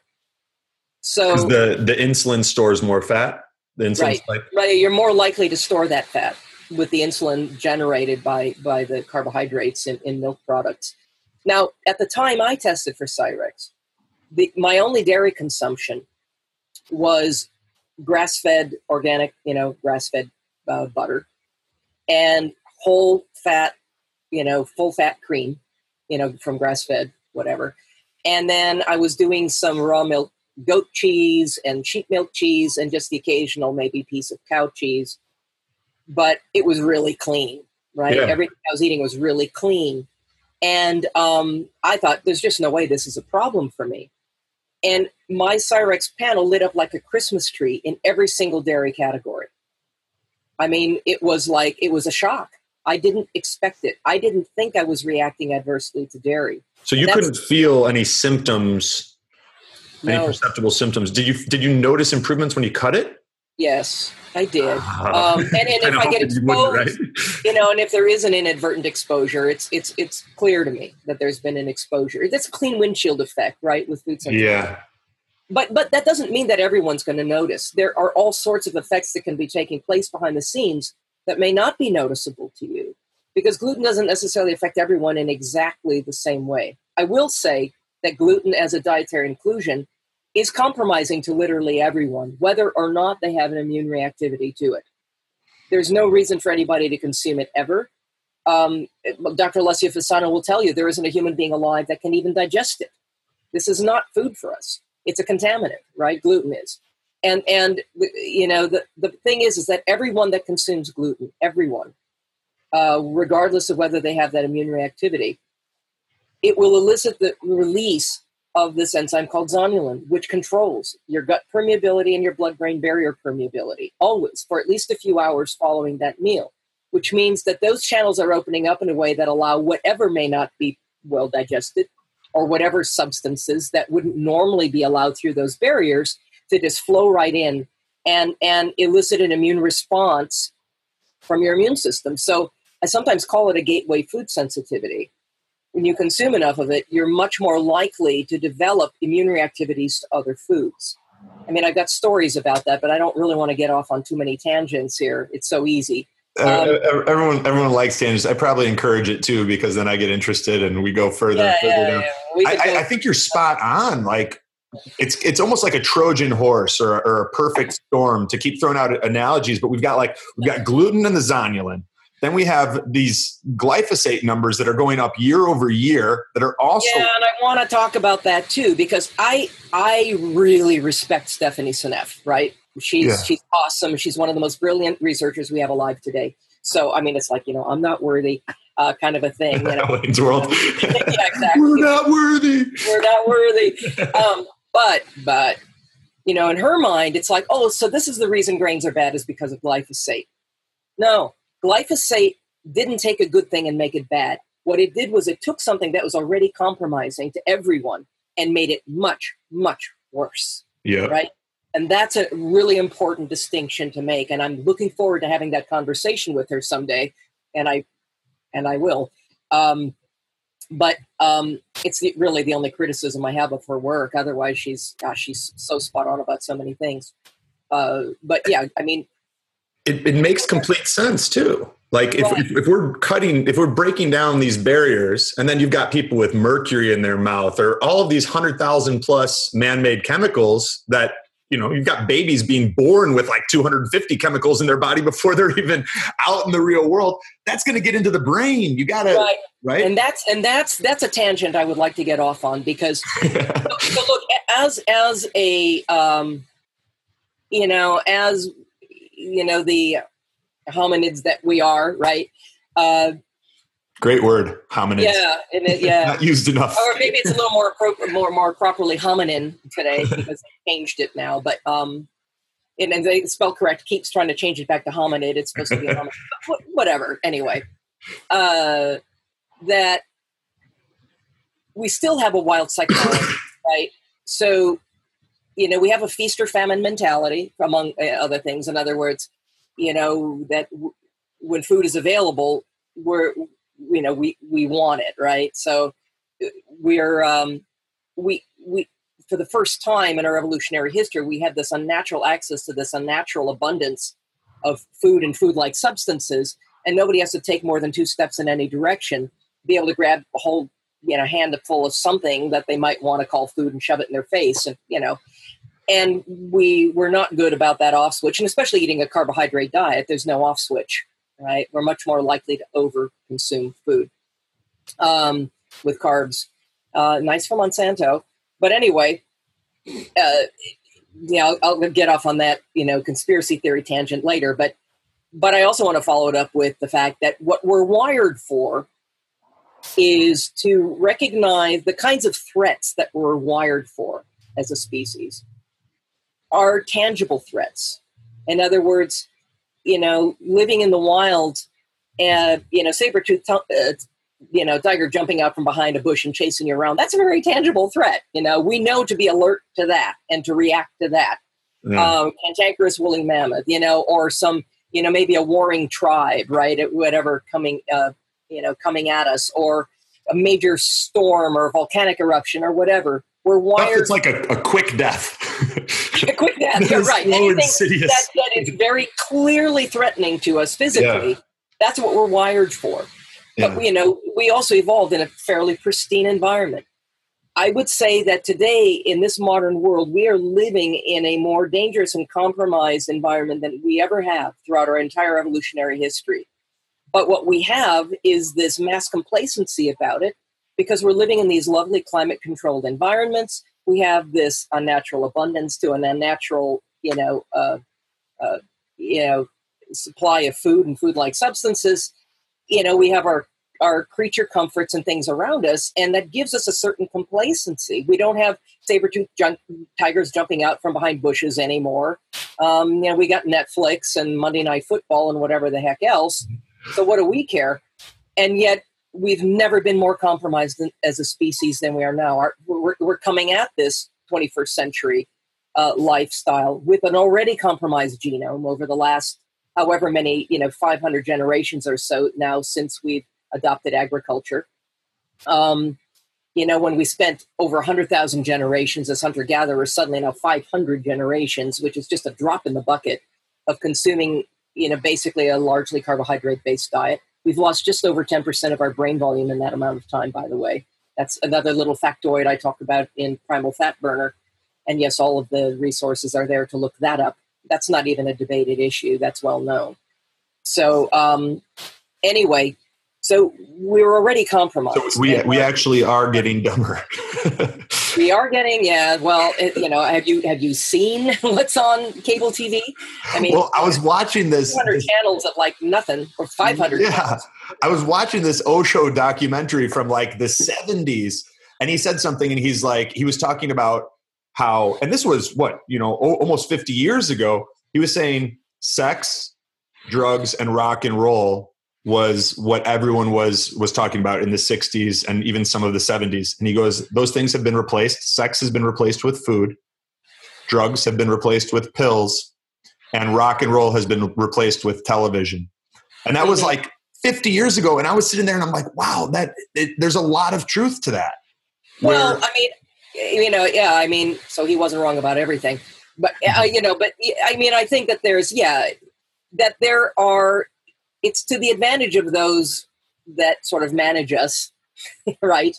so the the insulin stores more fat. The insulin Right. right, you're more likely to store that fat with the insulin generated by by the carbohydrates in, in milk products. Now, at the time I tested for Cyrex, the, my only dairy consumption was grass-fed organic, you know, grass-fed uh, butter and whole fat, you know, full fat cream, you know, from grass-fed, whatever. And then I was doing some raw milk goat cheese and sheep milk cheese and just the occasional maybe piece of cow cheese. But it was really clean, right? Yeah. Everything I was eating was really clean. And um, I thought, there's just no way this is a problem for me. And my Cyrex panel lit up like a Christmas tree in every single dairy category. I mean, it was like, it was a shock. I didn't expect it. I didn't think I was reacting adversely to dairy. So you couldn't feel any symptoms, any perceptible symptoms. Did you did you notice improvements when you cut it? Yes, I did. Um, and, and if I get hoping you exposed, you know, and if there is an inadvertent exposure, it's it's it's clear to me that there's been an exposure. That's a clean windshield effect, right? With food sensitivity. Yeah. But but that doesn't mean that everyone's going to notice. There are all sorts of effects that can be taking place behind the scenes that may not be noticeable to you because gluten doesn't necessarily affect everyone in exactly the same way. I will say that gluten as a dietary inclusion is compromising to literally everyone, whether or not they have an immune reactivity to it. There's no reason for anybody to consume it ever. um, Dr. Alessio Fasano will tell you there isn't a human being alive that can even digest it. This is not food for us. It's a contaminant, right? Gluten is. And, and you know, the, the thing is, is that everyone that consumes gluten, everyone, uh, regardless of whether they have that immune reactivity, it will elicit the release of this enzyme called zonulin, which controls your gut permeability and your blood brain barrier permeability, always for at least a few hours following that meal, which means that those channels are opening up in a way that allow whatever may not be well digested or whatever substances that wouldn't normally be allowed through those barriers to just flow right in and, and elicit an immune response from your immune system. So I sometimes call it a gateway food sensitivity when you consume enough of it, you're much more likely to develop immune reactivities to other foods. I mean, I've got stories about that, but I don't really want to get off on too many tangents here. It's so easy. Uh, um, everyone, everyone likes tangents. I probably encourage it too because then I get interested and we go further. Yeah, further yeah, yeah. I, I, I, think you're spot on. Like it's it's almost like a Trojan horse or, or a perfect storm to keep throwing out analogies. But we've got like we've got gluten and the zonulin. Then we have these glyphosate numbers that are going up year over year that are also Yeah, and I want to talk about that too because I I really respect Stephanie Seneff, right? She's yeah. she's awesome. She's one of the most brilliant researchers we have alive today. So I mean it's like, you know, I'm not worthy. Uh, kind of a thing. You know? Wayne's World. yeah, exactly. We're not worthy. We're not worthy. Um, but but you know, in her mind, it's like, oh, so this is the reason grains are bad is because of glyphosate. No, Glyphosate didn't take a good thing and make it bad. What it did was it took something that was already compromising to everyone and made it much, much worse. Yeah. Right? And that's a really important distinction to make. And I'm looking forward to having that conversation with her someday. And I and I will. Um, but um, it's the, really the only criticism I have of her work. Otherwise, she's gosh, she's so spot on about so many things. Uh, but yeah, I mean, it, it makes complete sense too. Like if, if, if, we're cutting, if we're breaking down these barriers, and then you've got people with mercury in their mouth, or all of these hundred thousand plus man-made chemicals that you know, you've got babies being born with like 250 chemicals in their body before they're even out in the real world. That's going to get into the brain. You got to right. right. And that's and that's that's a tangent I would like to get off on because so, so look as as a um, you know as you know the hominids that we are, right? Uh, Great word, hominids. Yeah, it, yeah, not used enough. Or maybe it's a little more more more properly hominin today because they changed it now. But um, and, and they spell correct. Keeps trying to change it back to hominid. It's supposed to be hominid. Whatever. Anyway, uh, that we still have a wild psychology, right? So you know, we have a feast or famine mentality, among uh, other things. In other words, you know that w- when food is available, we're you know we we want it, right? So uh, we're um, we we for the first time in our evolutionary history, we had this unnatural access to this unnatural abundance of food and food-like substances, and nobody has to take more than two steps in any direction, to be able to grab a whole you know hand full of something that they might want to call food and shove it in their face, and you know and we were not good about that off switch and especially eating a carbohydrate diet there's no off switch right? We're much more likely to over consume food um, with carbs. Uh, nice for monsanto but anyway uh, yeah I'll, I'll get off on that you know conspiracy theory tangent later but but i also want to follow it up with the fact that what we're wired for is to recognize the kinds of threats that we're wired for as a species are tangible threats. In other words, you know, living in the wild, and you know, saber tooth, uh, you know, tiger jumping out from behind a bush and chasing you around. That's a very tangible threat. You know, we know to be alert to that and to react to that. Yeah. Um, cantankerous woolly mammoth, you know, or some, you know, maybe a warring tribe, right? At Whatever coming, uh, you know, coming at us, or a major storm or volcanic eruption or whatever. We're wired. It's like a, a quick death. a quick death. You're right. Anything that, that is very clearly threatening to us physically, yeah. that's what we're wired for. Yeah. But you know, we also evolved in a fairly pristine environment. I would say that today, in this modern world, we are living in a more dangerous and compromised environment than we ever have throughout our entire evolutionary history. But what we have is this mass complacency about it because we're living in these lovely climate controlled environments. We have this unnatural abundance to an unnatural, you know, uh, uh, you know, supply of food and food like substances. You know, we have our our creature comforts and things around us, and that gives us a certain complacency. We don't have saber-toothed junk, tigers jumping out from behind bushes anymore. Um, you know, we got Netflix and Monday Night Football and whatever the heck else. So what do we care? And yet, we've never been more compromised as a species than we are now. Our, we're, we're coming at this 21st century uh, lifestyle with an already compromised genome over the last however many you know 500 generations or so now since we've adopted agriculture. Um, you know, when we spent over 100,000 generations as hunter gatherers, suddenly now 500 generations, which is just a drop in the bucket of consuming, you know, basically a largely carbohydrate based diet. We've lost just over 10% of our brain volume in that amount of time, by the way. That's another little factoid I talk about in Primal Fat Burner. And yes, all of the resources are there to look that up. That's not even a debated issue, that's well known. So, um, anyway, so we're already compromised. So we we actually are getting dumber. we are getting yeah. Well, it, you know, have you have you seen what's on cable TV? I mean, well, I was watching this. 200 this, channels of like nothing or 500. Yeah, channels. I was watching this Osho documentary from like the 70s, and he said something, and he's like, he was talking about how, and this was what you know, almost 50 years ago. He was saying sex, drugs, and rock and roll was what everyone was was talking about in the 60s and even some of the 70s and he goes those things have been replaced. Sex has been replaced with food. Drugs have been replaced with pills. And rock and roll has been replaced with television. And that was mm-hmm. like 50 years ago. And i was sitting there and i'm like wow that it, there's a lot of truth to that. Well i mean you know yeah i mean so he wasn't wrong about everything. But uh, you know but i mean i think that there's yeah that there are it's to the advantage of those that sort of manage us, right?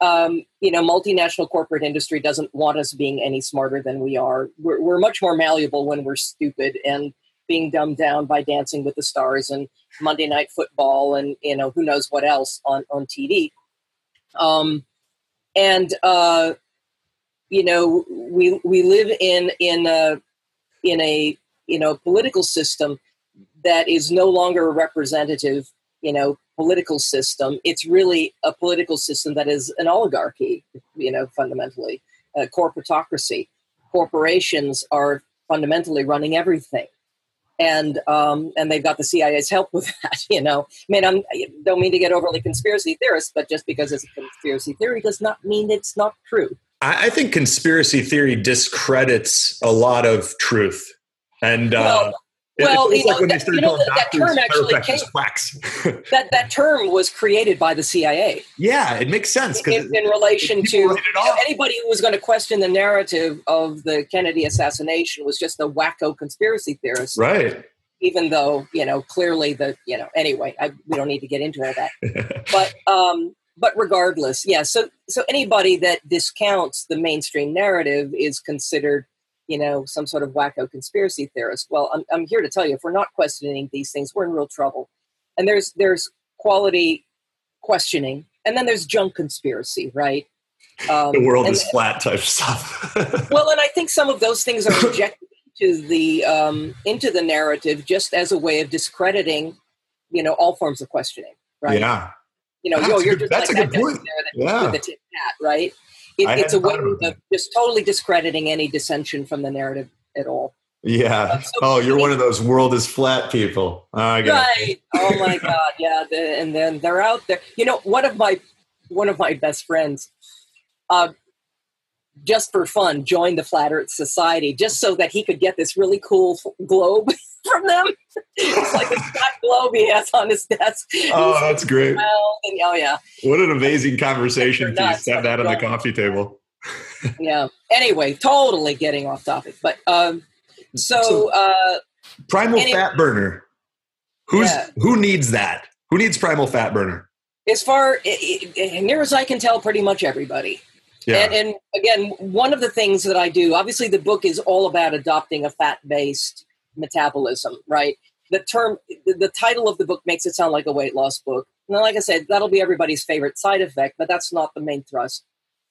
Um, you know, multinational corporate industry doesn't want us being any smarter than we are. We're, we're much more malleable when we're stupid and being dumbed down by Dancing with the Stars and Monday Night Football and you know who knows what else on on TV. Um, and uh, you know, we we live in in a in a you know political system that is no longer a representative, you know, political system. It's really a political system that is an oligarchy, you know, fundamentally, a corporatocracy. Corporations are fundamentally running everything. And um, and they've got the CIA's help with that, you know. I mean, I'm, I don't mean to get overly conspiracy theorist, but just because it's a conspiracy theory does not mean it's not true. I, I think conspiracy theory discredits a lot of truth, and uh, well, well, you know, that, you know that, term actually came, that that term was created by the CIA. Yeah, it makes sense in, in, relation to you know, anybody who was going to question the narrative of the Kennedy assassination was just a wacko conspiracy theorist, right? Even though you know clearly the you know anyway, I, we don't need to get into all that, but um, but regardless, yeah. So so anybody that discounts the mainstream narrative is considered you know, some sort of wacko conspiracy theorist. Well, I'm, I'm here to tell you, if we're not questioning these things, we're in real trouble. And there's there's quality questioning, and then there's junk conspiracy, right? Um, the world and, is flat type stuff. well, and I think some of those things are injected into the um, into the narrative just as a way of discrediting, you know, all forms of questioning, right? Yeah. You know, yo, you're just that's like a good point. yeah. with a tip hat, right? It, it's a way of just totally discrediting any dissension from the narrative at all. Yeah. So oh, you're one of those world is flat people. Oh, right. oh my God. Yeah. The, and then they're out there. You know, one of my one of my best friends, uh, just for fun, joined the Flat Earth Society just so that he could get this really cool globe from them. it's like a flat globe he has on his desk. Oh, that's great. And, oh, yeah. What an amazing conversation to have that on the coffee table. yeah. Anyway, totally getting off topic. But um, so, so uh, primal anyway, fat burner. Who's yeah. who needs that? Who needs primal fat burner? As far near as I can tell, pretty much everybody. Yeah. And, and again, one of the things that I do, obviously, the book is all about adopting a fat based metabolism, right? the term, the, title of the book makes it sound like a weight loss book. Now, like I said, that'll be everybody's favorite side effect, but that's not the main thrust.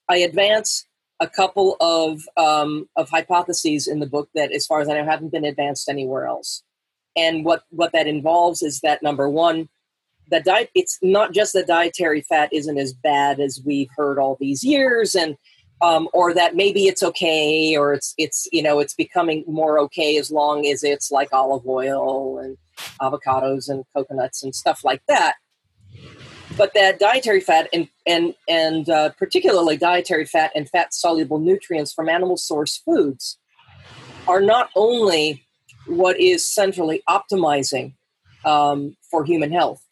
I advance a couple of um, of hypotheses in the book that, as far as I know, haven't been advanced anywhere else. And what what that involves is that number one, that diet it's not just that dietary fat isn't as bad as we've heard all these years, and um, or that maybe it's okay, or it's it's you know it's becoming more okay as long as it's like olive oil and avocados and coconuts and stuff like that. But that dietary fat and and and uh, particularly dietary fat and fat soluble nutrients from animal source foods are not only what is centrally optimizing um, for human health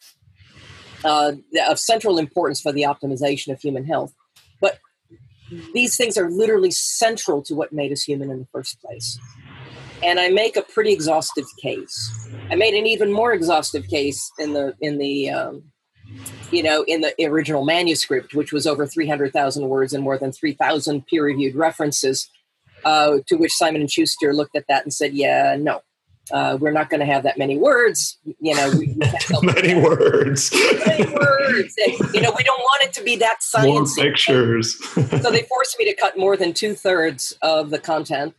uh, of central importance for the optimization of human health. But these things are literally central to what made us human in the first place. And i make a pretty exhaustive case. I made an even more exhaustive case in the in the um, you know, in the original manuscript, which was over 300,000 words and more than 3,000 peer reviewed references, uh, to which Simon and Schuster looked at that and said, yeah, no, uh, we're not going to have that many words. You know, we, many words. many words. And, you know, we don't want it to be that science. More pictures. so they forced me to cut more than two thirds of the content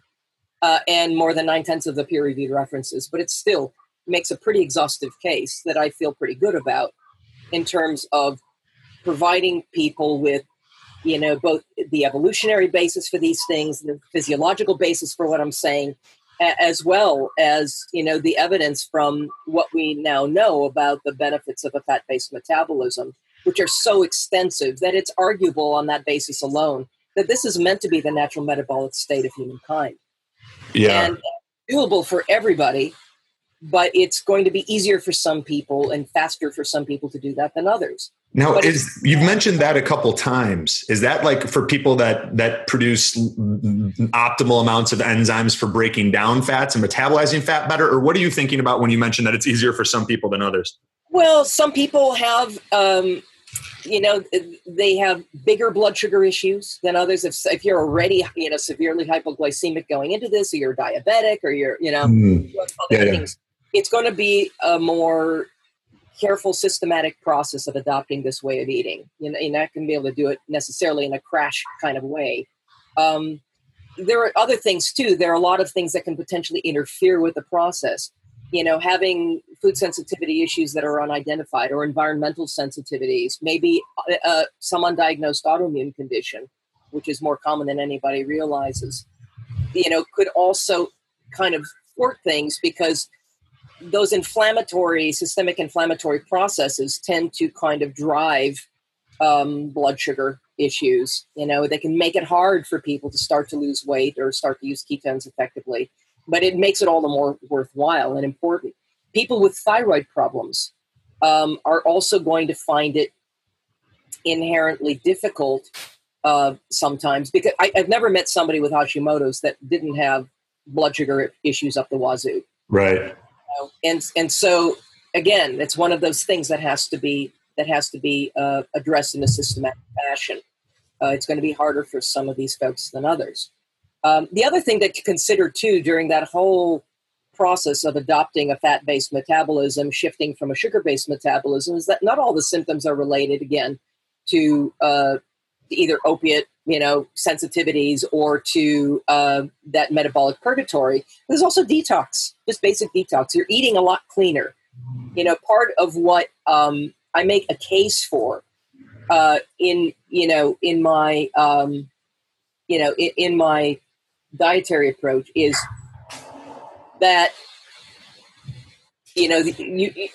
uh, and more than nine tenths of the peer reviewed references. But it still makes a pretty exhaustive case that I feel pretty good about in terms of providing people with you know both the evolutionary basis for these things the physiological basis for what i'm saying as well as you know the evidence from what we now know about the benefits of a fat-based metabolism which are so extensive that it's arguable on that basis alone that this is meant to be the natural metabolic state of humankind yeah and doable for everybody but it's going to be easier for some people and faster for some people to do that than others. Now, is you've mentioned that a couple times. Is that like for people that that produce optimal amounts of enzymes for breaking down fats and metabolizing fat better, or what are you thinking about when you mention that it's easier for some people than others? Well, some people have. Um, you know they have bigger blood sugar issues than others if, if you're already you know severely hypoglycemic going into this or you're diabetic or you're you know mm. yeah, things it's going to be a more careful, systematic process of adopting this way of eating. You know, you're not going to be able to do it necessarily in a crash kind of way. Um, there are other things too. There are a lot of things that can potentially interfere with the process. You know, having food sensitivity issues that are unidentified or environmental sensitivities, maybe uh, uh some undiagnosed autoimmune condition, which is more common than anybody realizes. You know, could also kind of thwart things because those inflammatory, systemic inflammatory processes tend to kind of drive um, blood sugar issues. You know, they can make it hard for people to start to lose weight or start to use ketones effectively, but it makes it all the more worthwhile and important. People with thyroid problems um, are also going to find it inherently difficult uh, sometimes because I, I've never met somebody with Hashimoto's that didn't have blood sugar issues up the wazoo. Right know, and and so again, it's one of those things that has to be that has to be uh, addressed in a systematic fashion. Uh, it's going to be harder for some of these folks than others. Um, the other thing that to consider too during that whole process of adopting a fat-based metabolism, shifting from a sugar-based metabolism, is that not all the symptoms are related again to uh, either opiate you know sensitivities or to uh, that metabolic purgatory. There's also detox just basic detox. You're eating a lot cleaner. You know part of what um, i make a case for uh, in you know in my um, you know in, in my dietary approach is that you know you, you,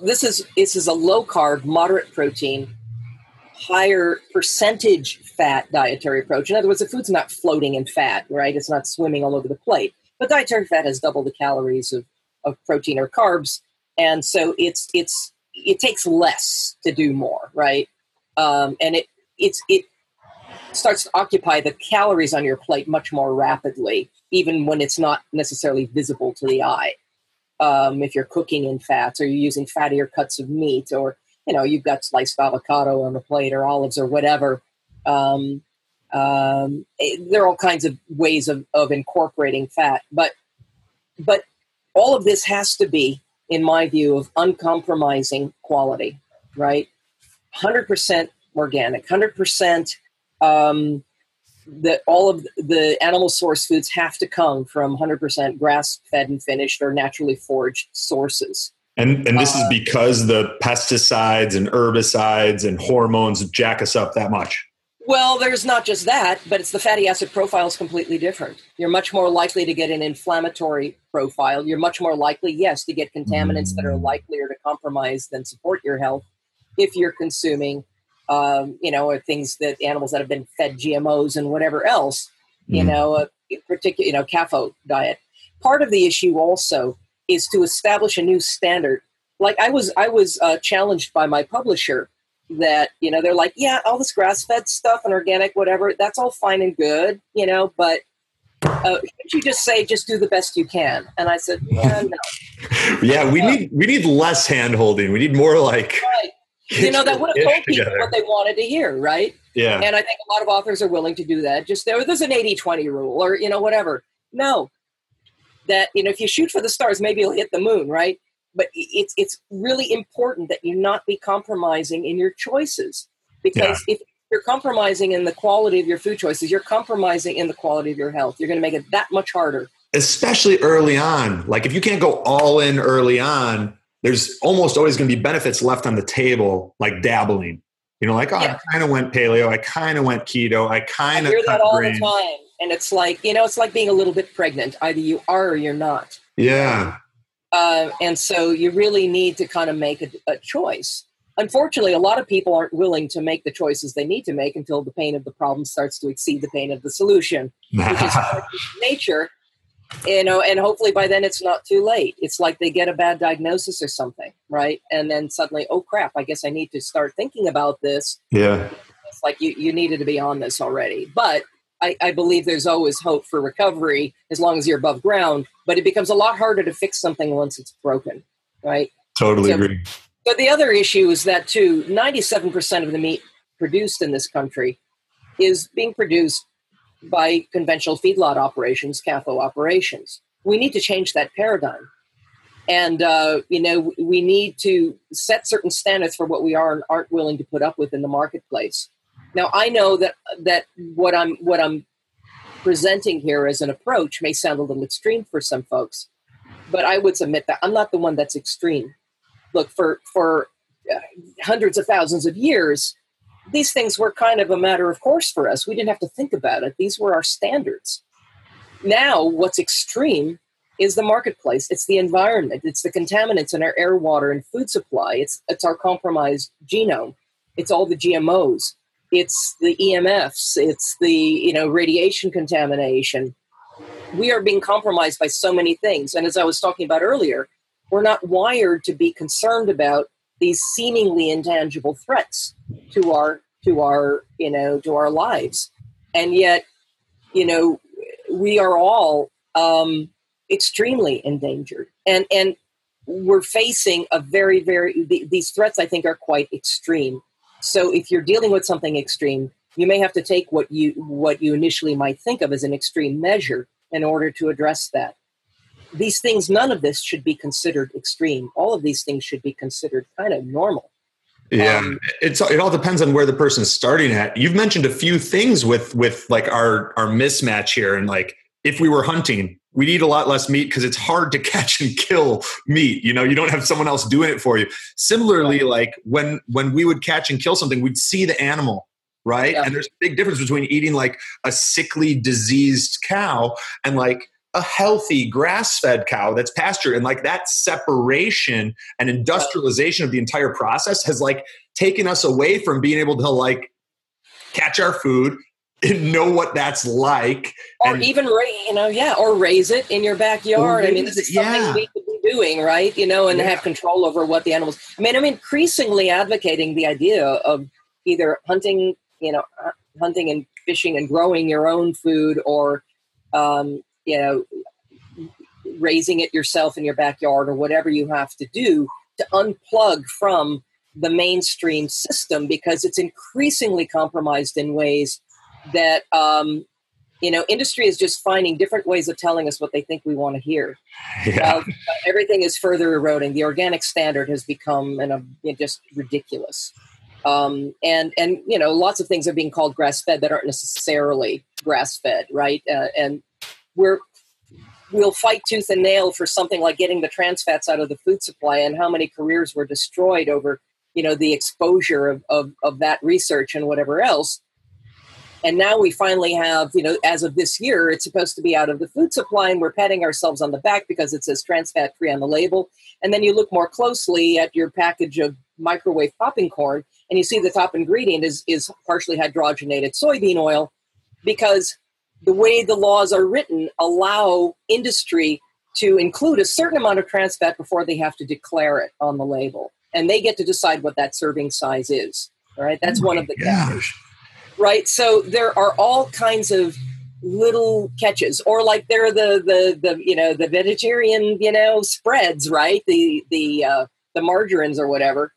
this is this is a low carb moderate protein higher percentage fat dietary approach. In other words, the food's not floating in fat, right? It's not swimming all over the plate. But dietary fat has double the calories of, of protein or carbs. And so it's it's it takes less to do more, right? Um, and it it's it starts to occupy the calories on your plate much more rapidly, even when it's not necessarily visible to the eye. Um, if you're cooking in fats or you're using fattier cuts of meat or you know you've got sliced avocado on the plate or olives or whatever um, um, it, eh, there are all kinds of ways of, of incorporating fat but but all of this has to be in my view, of uncompromising quality, right? 100% organic, 100% um, that all of the animal source foods have to come from 100% grass fed and finished or naturally foraged sources. And and this uh, is because the pesticides and herbicides and hormones jack us up that much. Well, there's not just that, but it's the fatty acid profile is completely different. You're much more likely to get an inflammatory profile. You're much more likely, yes, to get contaminants that are mm. likelier to compromise than support your health if you're consuming, um, you know, things that animals that have been fed GMOs and whatever else, you mm. know, a particular, you know, CAFO diet. Part of the issue also is to establish a new standard. Like I was, I was uh, challenged by my publisher that you know they're like yeah all this grass fed stuff and organic whatever that's all fine and good you know but uh, should you just say just do the best you can? And i said yeah no. Yeah we need we need less hand holding we need more like right. you know that would have told people together. what they wanted to hear right? Yeah. And i think a lot of authors are willing to do that. Just there there's an 80-20 rule or you know whatever. No that you know if you shoot for the stars maybe you'll hit the moon right? But it's it's really important that you not be compromising in your choices. Because yeah. if you're compromising in the quality of your food choices you're compromising in the quality of your health. You're going to make it that much harder. Especially early on. Like if you can't go all in early on there's almost always going to be benefits left on the table like dabbling. You know like oh yeah. i kind of went paleo i kind of went keto i kind of hear that all grain. the time and it's like you know it's like being a little bit pregnant either you are or you're not yeah uh, and so you really need to kind of make a, a, choice. Unfortunately, a lot of people aren't willing to make the choices they need to make until the pain of the problem starts to exceed the pain of the solution, which is nature. You know, and hopefully by then it's not too late. It's like they get a bad diagnosis or something, right? And then suddenly, oh crap! I guess I need to start thinking about this. Yeah, it's like you you needed to be on this already, but I, I, believe there's always hope for recovery as long as you're above ground, but it becomes a lot harder to fix something once it's broken, right? Totally so, agree. But the other issue is that, too, 97% of the meat produced in this country is being produced by conventional feedlot operations, CAFO operations. We need to change that paradigm. And, uh, you know, we need to set certain standards for what we are and aren't willing to put up with in the marketplace. Now I know that that what I'm what I'm presenting here as an approach may sound a little extreme for some folks, but I would submit that I'm not the one that's extreme. Look, for for uh, hundreds of thousands of years, these things were kind of a matter of course for us. We didn't have to think about it. These were our standards. Now, what's extreme is the marketplace. It's the environment. It's the contaminants in our air, water, and food supply. It's it's our compromised genome. It's all the GMOs it's the EMFs, it's the you know radiation contamination. We are being compromised by so many things, and as I was talking about earlier, we're not wired to be concerned about these seemingly intangible threats to our to our you know to our lives, and yet you know we are all um, extremely endangered, and and we're facing a very very these threats. I think are quite extreme so if you're dealing with something extreme, you may have to take what you what you initially might think of as an extreme measure in order to address that. These things, none of this should be considered extreme. All of these things should be considered kind of normal. Yeah, um, it's it all depends on where the person's starting at. You've mentioned a few things with with like our our mismatch here, and like if we were hunting, we'd eat a lot less meat because it's hard to catch and kill meat you know? You don't have someone else doing it for you. Similarly like when when we would catch and kill something we'd see the animal right? Yeah. and there's a big difference between eating like a sickly diseased cow and like a healthy grass-fed cow that's pasture and like that separation and industrialization of the entire process has like taken us away from being able to like catch our food know what that's like or and, even you know yeah or raise it in your backyard i mean this is something yeah. we could be doing right you know and yeah. have control over what the animals i mean i'm increasingly advocating the idea of either hunting you know hunting and fishing and growing your own food or um, you know raising it yourself in your backyard or whatever you have to do to unplug from the mainstream system because it's increasingly compromised in ways that um, you know, industry is just finding different ways of telling us what they think we want to hear. Yeah. While everything is further eroding. The organic standard has become an, a, just ridiculous. Um, and and you know, lots of things are being called grass fed that aren't necessarily grass fed, right? Uh, and we're we'll fight tooth and nail for something like getting the trans fats out of the food supply, and how many careers were destroyed over you know the exposure of, of, of that research and whatever else and now we finally have, you know, as of this year, it's supposed to be out of the food supply, and we're patting ourselves on the back because it says trans fat free on the label. And then you look more closely at your package of microwave popping corn, and you see the top ingredient is, is partially hydrogenated soybean oil because the way the laws are written allow industry to include a certain amount of trans fat before they have to declare it on the label. And they get to decide what that serving size is. All right, that's oh one of the gosh right? So there are all kinds of little catches, or like there are the the the you know the vegetarian you know spreads, right? The the uh, the margarines or whatever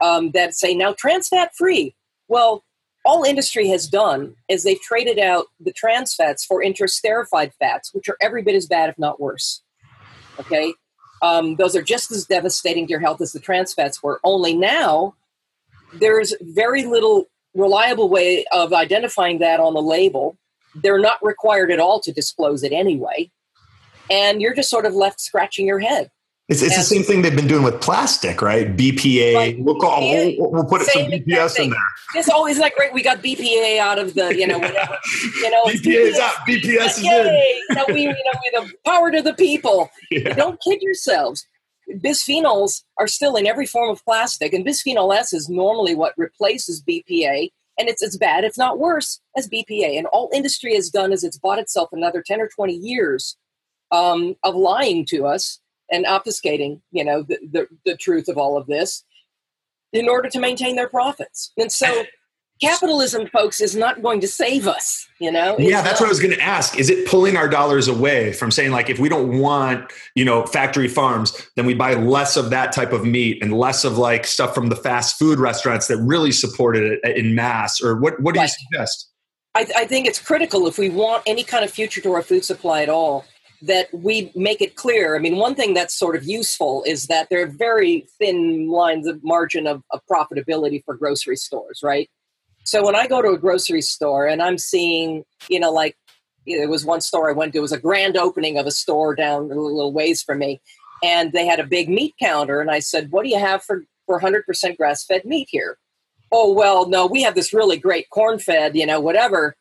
um, that say now trans fat free. Well, all industry has done is they've traded out the trans fats for interesterified fats, which are every bit as bad, if not worse. Okay, um, those are just as devastating to your health as the trans fats were. Only now there's very little reliable way of identifying that on the label. They're not required at all to disclose it anyway. And you're just sort of left scratching your head. It's, it's the same thing they've been doing with plastic, right? BPA. Right. We'll, call, we'll, we'll, put some BPS in there. It's always like great. We got BPA out of the, you know, whatever. You know, BPA is out. BPS is Yay! in. We, you know, we the power to the people. Yeah. Don't kid yourselves bisphenols are still in every form of plastic, and bisphenol S is normally what replaces BPA, and it's as bad, if not worse, as BPA. And all industry has done is it's bought itself another 10 or 20 years um, of lying to us and obfuscating, you know, the, the, the truth of all of this in order to maintain their profits. And so capitalism folks is not going to save us you know it's yeah that's not. what i was going to ask is it pulling our dollars away from saying like if we don't want you know factory farms then we buy less of that type of meat and less of like stuff from the fast food restaurants that really supported it uh, in mass or what what do right. you suggest I, I think it's critical if we want any kind of future to our food supply at all that we make it clear. I mean, one thing that's sort of useful is that there are very thin lines of margin of, of profitability for grocery stores, right? So when I go to a grocery store and I'm seeing, you know, like there was one store I went to, it was a grand opening of a store down a little ways from me. And they had a big meat counter. And I said, What do you have for, for 100% grass fed meat here? Oh, well, no, we have this really great corn fed, you know, whatever.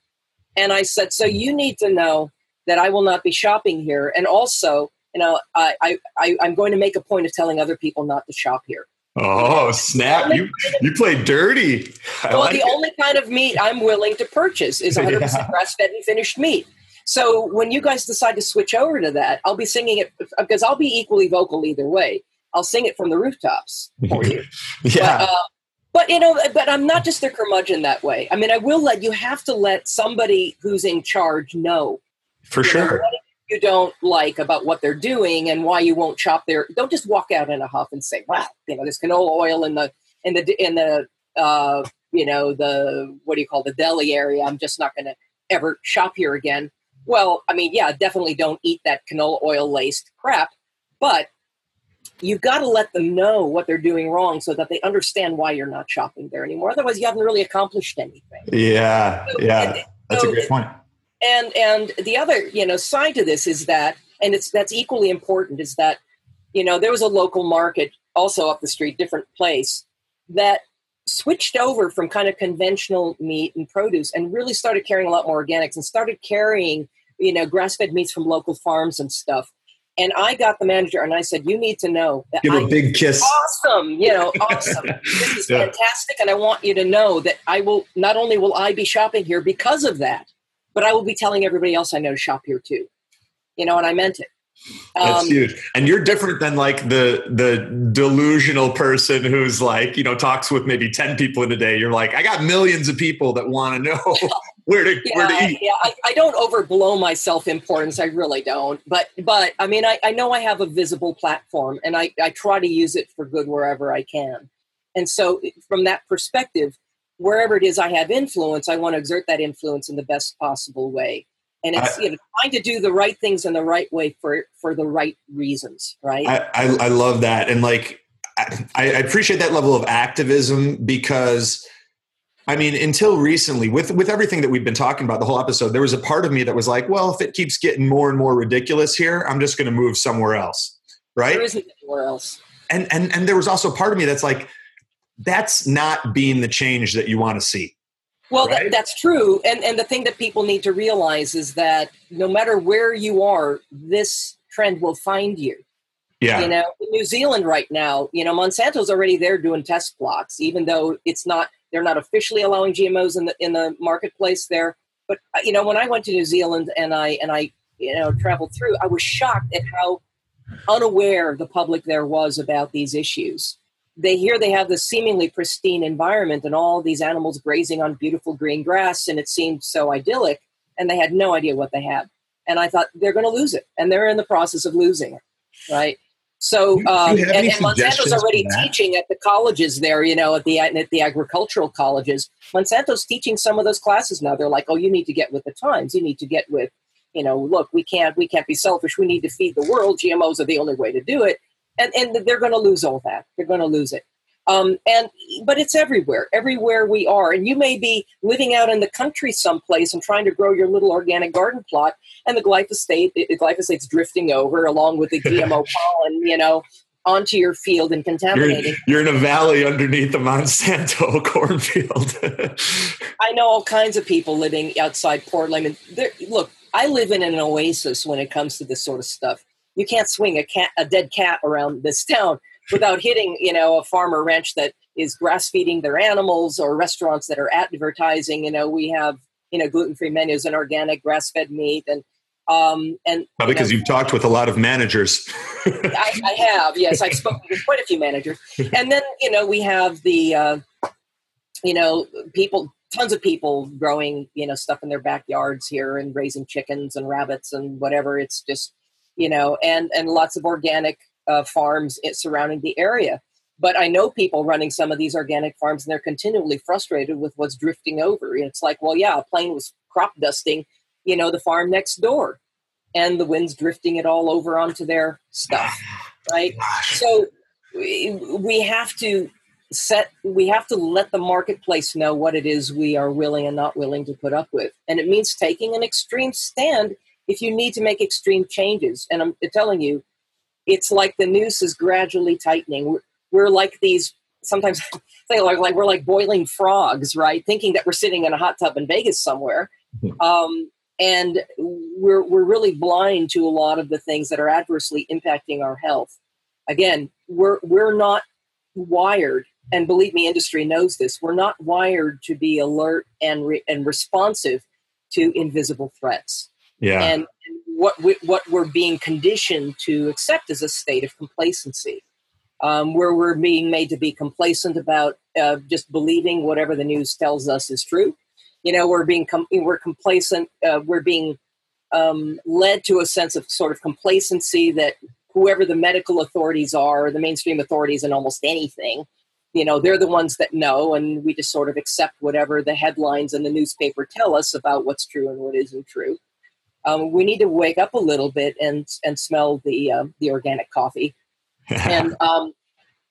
And I said, So you need to know that I will not be shopping here. And also, you know, I, I, I'm going to make a point of telling other people not to shop here. Oh snap! You you play dirty. I well, like the it. only kind of meat I'm willing to purchase is 100 yeah. grass fed and finished meat. So when you guys decide to switch over to that, I'll be singing it because I'll be equally vocal either way. I'll sing it from the rooftops for you. yeah. But, uh, but you know, but I'm not just a curmudgeon that way. I mean, I will let you have to let somebody who's in charge know. For sure. Know, you don't like about what they're doing and why you won't shop there. Don't just walk out in a huff and say, "Well, you know, there's canola oil in the in the in the uh, you know the what do you call the deli area. I'm just not going to ever shop here again." Well, I mean, yeah, definitely don't eat that canola oil laced crap, but you've got to let them know what they're doing wrong so that they understand why you're not shopping there anymore. Otherwise, you haven't really accomplished anything. Yeah, so, yeah, that's so, a great point and and the other you know side to this is that and it's that's equally important is that you know there was a local market also up the street different place that switched over from kind of conventional meat and produce and really started carrying a lot more organics and started carrying you know grass-fed meats from local farms and stuff and I got the manager and I said, You need to know that Give a big kiss. Awesome. You know, awesome. this is yeah. fantastic. And I want you to know that I will not only will I be shopping here because of that, but I will be telling everybody else I know to shop here too. You know, and I meant it. That's um, huge. And you're different than like the the delusional person who's like, you know, talks with maybe 10 people in a day. You're like, I got millions of people that want to know where to yeah, where to eat. Yeah, I, I don't overblow my self-importance. I really don't. But but I mean I, I know I have a visible platform and I, I try to use it for good wherever I can. And so from that perspective, wherever it is I have influence, I want to exert that influence in the best possible way. and it's I- you know trying to do the right things in the right way for for the right reasons, right? I, I, I love that. And like, I, I appreciate that level of activism because I mean, until recently, with, with everything that we've been talking about the whole episode, there was a part of me that was like, well, if it keeps getting more and more ridiculous here, I'm just going to move somewhere else. Right. there isn't anywhere else. and and and there was also a part of me that's like that's not being the change that you want to see Well, Right? that, that's true, and and the thing that people need to realize is that no matter where you are, this trend will find you. yeah You know, in New Zealand right now, you know, Monsanto's already there doing test plots, even though it's not they're not officially allowing GMOs in the in the marketplace there. But uh, you know, when I went to New Zealand and I and I you know traveled through, I was shocked at how unaware the public there was about these issues. They hear they have this seemingly pristine environment and all these animals grazing on beautiful green grass, and it seemed so idyllic, and they had no idea what they had. And I thought they're going to lose it, and they're in the process of losing it, right? So, um, and, and Monsanto's already teaching at the colleges there, you know, at the at the agricultural colleges. Monsanto's teaching some of those classes now. They're like, oh, you need to get with the times. You need to get with, you know, look, we can't we can't be selfish. We need to feed the world. GMOs are the only way to do it, and and they're going to lose all that. They're going to lose it. Um, and but it's everywhere, everywhere we are. And you may be living out in the country someplace and trying to grow your little organic garden plot, and the glyphosate, the glyphosate's drifting over along with the GMO pollen, you know, onto your field and you're, contaminating. you're in a valley underneath the monsanto cornfield I know all kinds of people living outside Portland. And there- look, I live in an oasis when it comes to this sort of stuff. You can't swing a cat, a dead cat around this town without hitting, you know, a farmer ranch that is grass feeding their animals or restaurants that are advertising. You know, we have you know gluten free menus and organic grass fed meat and um and you know, because you've talked with a lot of managers I, I have, yes. I've spoken to quite a few managers. And then, you know, we have the, uh, you know, people, tons of people growing, you know, stuff in their backyards here and raising chickens and rabbits and whatever. It's just, you know, and, and lots of organic uh, farms surrounding the area. But I know people running some of these organic farms and they're continually frustrated with what's drifting over. It's like, well, yeah, a plane was crop dusting, you know, the farm next door and the wind's drifting it all over onto their stuff right so we, we have to set we have to let the marketplace know what it is we are willing and not willing to put up with and it means taking an extreme stand if you need to make extreme changes and i'm telling you it's like the noose is gradually tightening we're, we're like these sometimes they like, like we're like boiling frogs right thinking that we're sitting in a hot tub in vegas somewhere um, and we're we're really blind to a lot of the things that are adversely impacting our health. Again, we're we're not wired, and believe me, industry knows this. We're not wired to be alert and re- and responsive to invisible threats. Yeah And what we, what we're being conditioned to accept is a state of complacency, um, where we're being made to be complacent about uh, just believing whatever the news tells us is true. You know, we're being com- we're complacent. Uh, we're being um, led to a sense of sort of complacency that whoever the medical authorities are, the mainstream authorities in almost anything, you know, they're the ones that know, and we just sort of accept whatever the headlines and the newspaper tell us about what's true and what isn't true. Um, we need to wake up a little bit and and smell the um, the organic coffee. And um,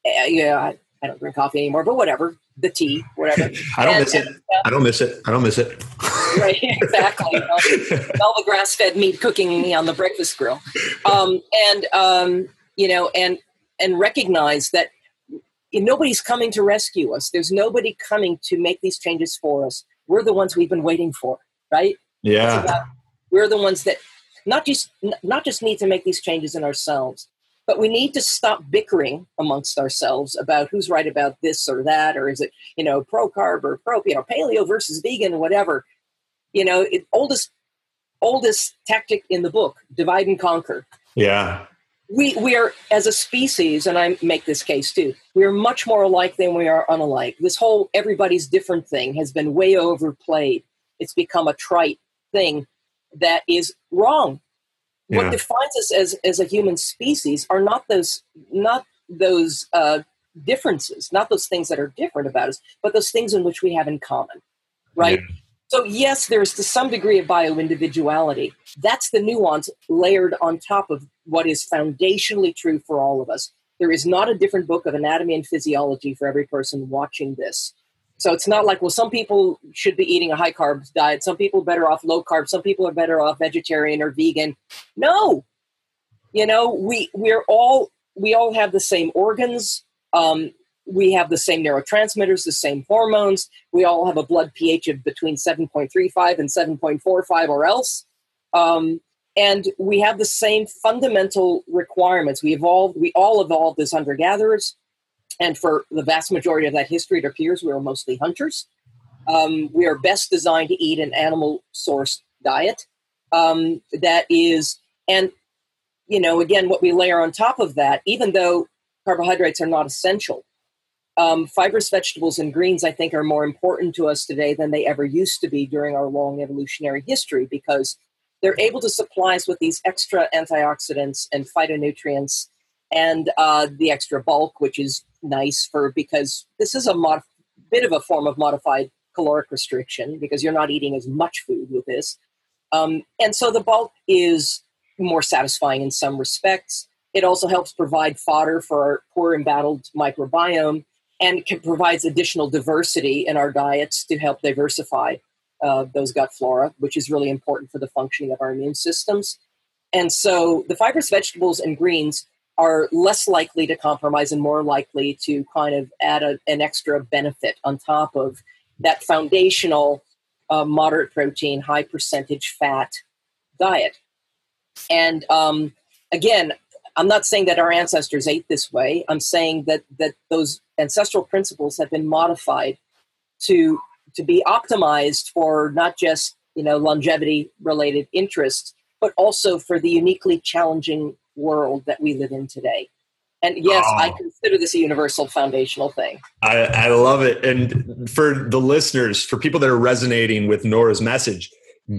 eh, yeah, I, I don't drink coffee anymore, but whatever, the tea, whatever. i don't And- miss it. uh, i don't miss it. I don't miss it. Right exactly. You know, smell the grass-fed meat cooking me on the breakfast grill. Um, and um, you know and and recognize that nobody's coming to rescue us. There's nobody coming to make these changes for us. We're the ones we've been waiting for right? It's yeah. about- we're the ones that not just not just need to make these changes in ourselves but we need to stop bickering amongst ourselves about who's right about this or that or is it you know pro carb or pro you know paleo versus vegan or whatever. You know it, oldest oldest tactic in the book divide and conquer. Yeah. We we are as a species and i make this case too we are much more alike than we are unalike this whole everybody's different thing has been way overplayed. It's become a trite thing that is wrong Yeah. what defines us as as a human species are not those not those uh, differences not those things that are different about us but those things in which we have in common right So, yes, there's to some degree of bio individuality. That's the nuance layered on top of what is foundationally true for all of us. There is not a different book of anatomy and physiology for every person watching this. So it's not like, well, some people should be eating a high carb diet, some people better off low carb, some people are better off vegetarian or vegan. No. You know, we we're all we all have the same organs. Um, we have the same neurotransmitters, the same hormones. We all have a blood pH of between 7.35 and 7.45 or else. Um, and we have the same fundamental requirements. We evolved, we all evolved as hunter gatherers. And for the vast majority of that history, it appears we were mostly hunters. Um, we are best designed to eat an animal source diet um, that is, and you know, again, what we layer on top of that, even though carbohydrates are not essential, um, fibrous vegetables and greens, I think, are more important to us today than they ever used to be during our long evolutionary history because they're able to supply us with these extra antioxidants and phytonutrients and uh, the extra bulk, which is nice for because this is a mod- bit of a form of modified caloric restriction because you're not eating as much food with this. Um, and so the bulk is more satisfying in some respects. It also helps provide fodder for our poor embattled microbiome and can provides additional diversity in our diets to help diversify uh, those gut flora, which is really important for the functioning of our immune systems. And so the fibrous vegetables and greens are less likely to compromise and more likely to kind of add a, an extra benefit on top of that foundational uh, moderate protein, high percentage fat diet. And um, again, I'm not saying that our ancestors ate this way. I'm saying that that those ancestral principles have been modified to to be optimized for not just you know longevity related interests, but also for the uniquely challenging world that we live in today. And yes, oh. I consider this a universal foundational thing. I, I love it. And for the listeners, for people that are resonating with Nora's message,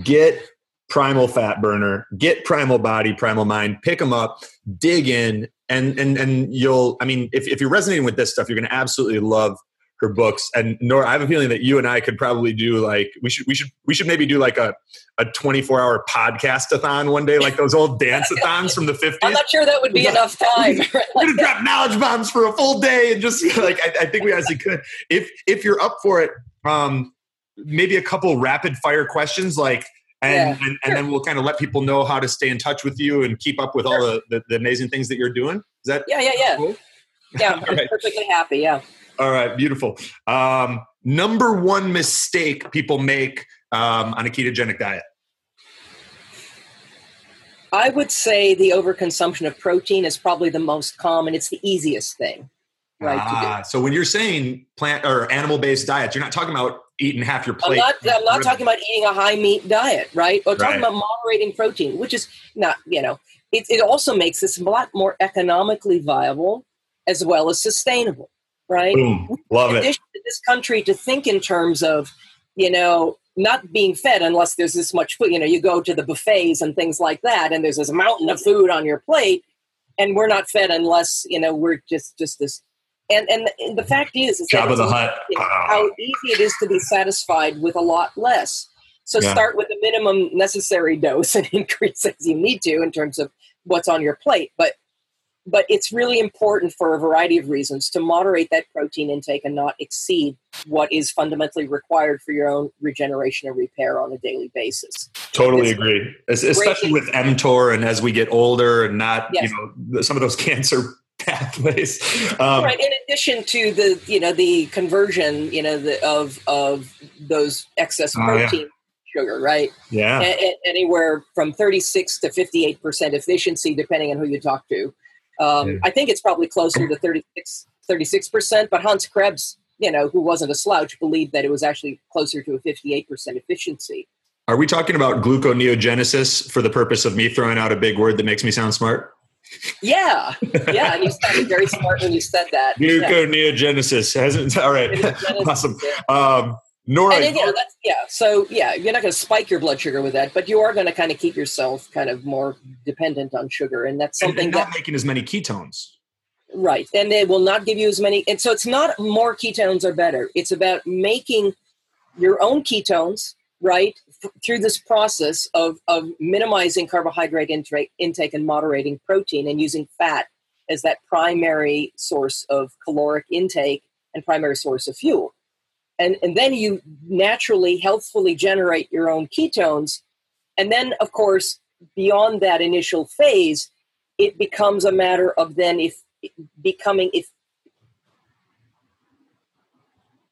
get primal fat burner get primal body primal mind pick them up dig in and and and you'll i mean if, if you're resonating with this stuff you're going to absolutely love her books and nora i have a feeling that you and i could probably do like we should we should we should maybe do like a a 24 hour podcast-a-thon one day like those old dance-a-thons from the 50s i'm not sure that would be enough time we're gonna drop knowledge bombs for a full day and just like I, I think we actually could if if you're up for it um maybe a couple rapid fire questions like and, yeah, and, and, then we'll kind of let people know how to stay in touch with you and keep up with sure. all the, the, the, amazing things that you're doing. Is that yeah, yeah, yeah, cool? yeah? I'm right. perfectly happy. Yeah. All right, beautiful. Um, number one mistake people make um, on a ketogenic diet. I would say the overconsumption of protein is probably the most common. It's the easiest thing, right? Ah, so when you're saying plant or animal based diets, you're not talking about eating half your plate. I'm not, I'm not talking about eating a high meat diet, right? Or talking right. about moderating protein, which is not, you know, it, it also makes this a lot more economically viable as well as sustainable, right? Boom. Love in it. To this country to think in terms of, you know, not being fed unless there's this much food. You know, you go to the buffets and things like that, and there's this mountain of food on your plate, and we're not fed unless you know we're just just this and, and and the fact is, is Jabba the Hutt. how easy it is to be satisfied with a lot less. So yeah. start with the minimum necessary dose and increase as you need to in terms of what's on your plate. But but it's really important for a variety of reasons to moderate that protein intake and not exceed what is fundamentally required for your own regeneration and repair on a daily basis. Totally it's agree, especially with mTOR and as we get older and not yes. you know some of those cancer pathways. Um, right. In addition to the you know the conversion you know the, of of those excess protein. Oh, yeah. Sugar, right? Yeah. A- anywhere from 36 to 58 percent efficiency, depending on who you talk to. Um, yeah. I think it's probably closer to 36 percent. But Hans Krebs, you know, who wasn't a slouch, believed that it was actually closer to a 58 percent efficiency. Are we talking about gluconeogenesis for the purpose of me throwing out a big word that makes me sound smart? Yeah, yeah, and you sounded very smart when you said that. Gluconeogenesis hasn't. All right, awesome. Um, Nora, and that's, yeah. So yeah, you're not going to spike your blood sugar with that, but you are going to kind of keep yourself kind of more dependent on sugar, and that's something and, and not that, making as many ketones. Right, and they will not give you as many. And so it's not more ketones are better. It's about making your own ketones right, th- through this process of, of minimizing carbohydrate intake, intake and moderating protein and using fat as that primary source of caloric intake and primary source of fuel. And, and then you naturally, healthfully generate your own ketones. And then, of course, beyond that initial phase, it becomes a matter of then if becoming if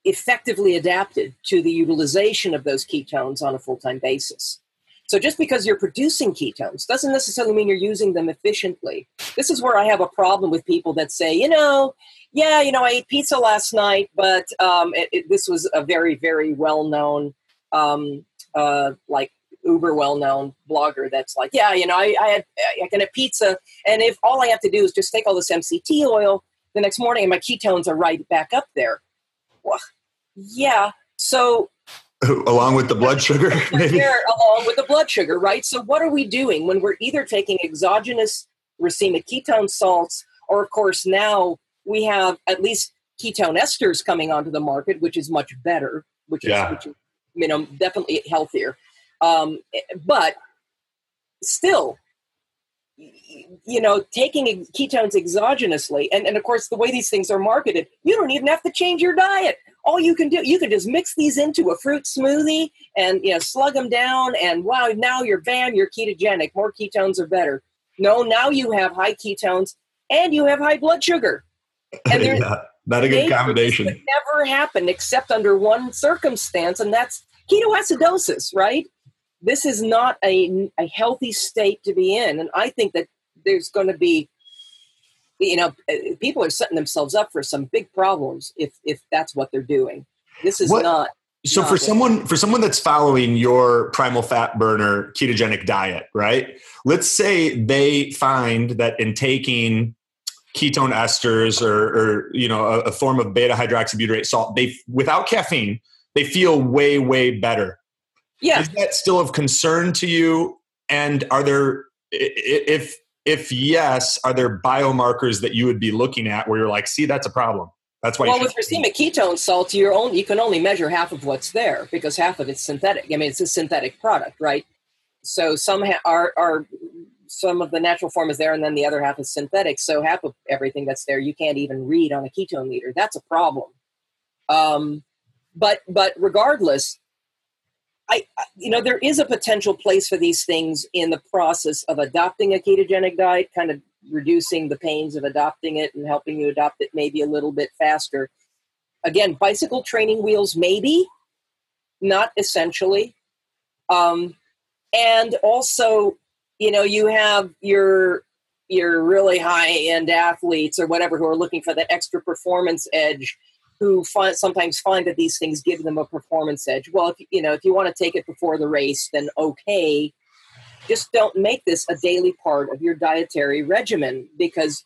effectively adapted to the utilization of those ketones on a full-time basis. So just because you're producing ketones doesn't necessarily mean you're using them efficiently. This is where I have a problem with people that say, you know, yeah, you know, I ate pizza last night, but um, it, it, this was a very, very well-known, um, uh, like uber well-known blogger that's like, yeah, you know, I, I had I can have pizza, and if all I have to do is just take all this MCT oil the next morning, and my ketones are right back up there. Well, yeah. So along with the blood sugar, maybe along with the blood sugar, right? So what are we doing when we're either taking exogenous racemic ketone salts, or of course now we have at least ketone esters coming onto the market, which is much better, which is, Yeah. which is you know definitely healthier. Um, but still, you know, taking ketones exogenously, and, and of course, the way these things are marketed, you don't even have to change your diet. All you can do, you can just mix these into a fruit smoothie and you know slug them down, and wow, now you're bam, you're ketogenic. More ketones are better. No, now you have high ketones and you have high blood sugar. And Yeah, not a good combination. Never happened except under one circumstance, and that's ketoacidosis, right? This is not a, a healthy state to be in. And I think that there's going to be, you know, uh, people are setting themselves up for some big problems if, if that's what they're doing. This is What- not. So for someone for someone that's following your primal fat burner ketogenic diet, right? Let's say they find that in taking ketone esters or, or you know a, a form of beta hydroxybutyrate salt, they without caffeine, they feel way way better. Yeah. Is that still of concern to you? And are there if if yes, are there biomarkers that you would be looking at where you're like, see, that's a problem. That's why. Well, with racemic ketone salts, you're only, you can only measure half of what's there because half of it's synthetic. I mean, it's a synthetic product, right? So some ha- are, are some of the natural form is there, and then the other half is synthetic. So half of everything that's there you can't even read on a ketone meter. That's a problem. Um, but but regardless, I you know there is a potential place for these things in the process of adopting a ketogenic diet, kind of reducing the pains of adopting it and helping you adopt it maybe a little bit faster. Again, bicycle training wheels, maybe, not essentially. Um, and also, you know, you have your your really high end athletes or whatever who are looking for that extra performance edge who find, sometimes find that these things give them a performance edge. Well, if you know, if you want to take it before the race, then okay. Just don't make this a daily part of your dietary regimen because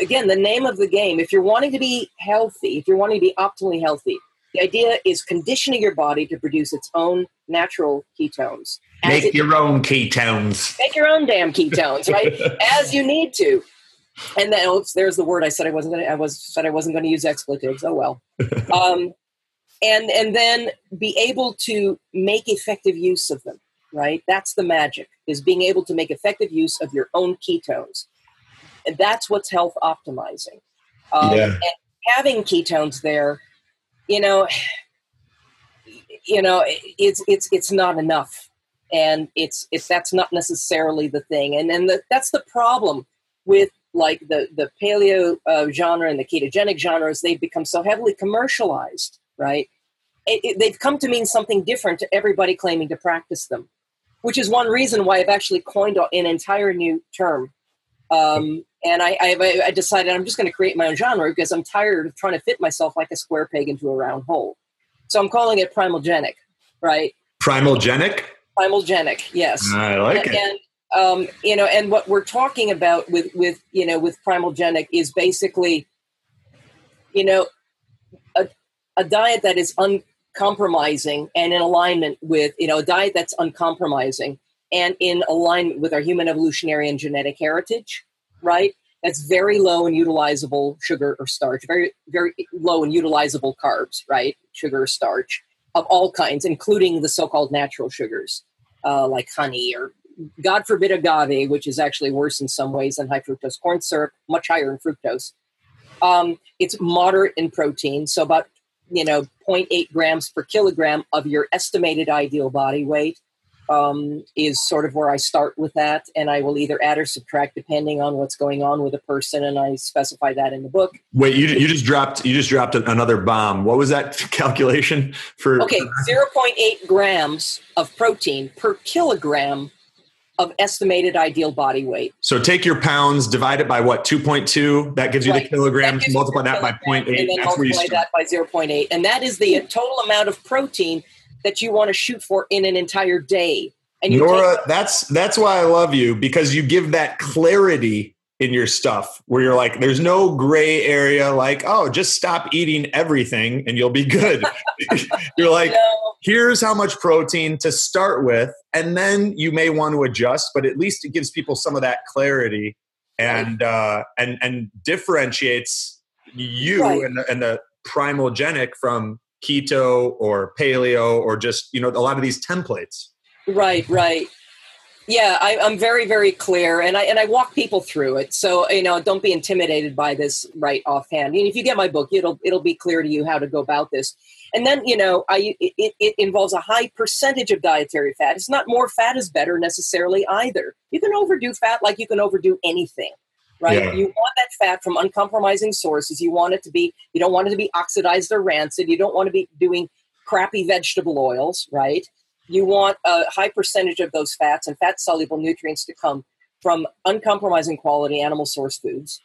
again, the name of the game, if you're wanting to be healthy, if you're wanting to be optimally healthy, the idea is conditioning your body to produce its own natural ketones. As make your own ketones. make your own damn ketones, right? As you need to. And then oops, there's the word I said I wasn't gonna I was said I wasn't gonna use expletives. Oh well. Um, and and then be able to make effective use of them, right? That's the magic, is being able to make effective use of your own ketones. And that's what's health optimizing. Um, Yeah. and having ketones there, you know, you know, it's it's it's not enough and it's it's that's not necessarily the thing. And and the, that's the problem with like the the paleo uh, genre and the ketogenic genres they've become so heavily commercialized right? It, it- they've come to mean something different to everybody claiming to practice them which is one reason why i've actually coined an entire new term. Um, and I, I, I decided i'm just going to create my own genre because i'm tired of trying to fit myself like a square peg into a round hole. So i'm calling it primalgenic right? Primalgenic. Primalgenic yes. I like and, it. and, um, you know and what we're talking about with with you know with primalgenic is basically you know a, a diet that is uncompromising and in alignment with you know a diet that's uncompromising and in alignment with our human evolutionary and genetic heritage right? That's very low in utilizable sugar or starch very very low in utilizable carbs right? Sugar or starch of all kinds, including the so-called natural sugars, uh, like honey or God forbid agave, which is actually worse in some ways than high fructose corn syrup, much higher in fructose. Um, it's moderate in protein, so about you know 0.8 grams per kilogram of your estimated ideal body weight um, is sort of where I start with that, and I will either add or subtract depending on what's going on with a person, and I specify that in the book. Wait, you, you just dropped you just dropped another bomb. What was that calculation for? Okay, zero point eight grams of protein per kilogram of estimated ideal body weight. So take your pounds, divide it by what, 2.2? That gives you Right. the kilograms, That multiply that by kilogram, 0.8. And then That's where you multiply that by 0.8. And that is the total amount of protein that you want to shoot for in an entire day. And you Nora, take, that's that's why I love you because you give that clarity in your stuff where you're like, there's no gray area like, oh, just stop eating everything and you'll be good. you're like, no, here's how much protein to start with, and then you may want to adjust, but at least it gives people some of that clarity and uh, and and differentiates you Right. and, the, and the primalgenic from keto or paleo or just you know a lot of these templates. Right, right. Yeah, I, I'm very, very clear, and I and I walk people through it. So you know, don't be intimidated by this right offhand. And if you get my book, it'll it'll be clear to you how to go about this. And then you know, I it, it involves a high percentage of dietary fat. It's not more fat is better necessarily either. You can overdo fat like you can overdo anything, right? Yeah. You want that fat from uncompromising sources. You want it to be. You don't want it to be oxidized or rancid. You don't want to be doing crappy vegetable oils, right? you want a high percentage of those fats and fat soluble nutrients to come from uncompromising quality animal source foods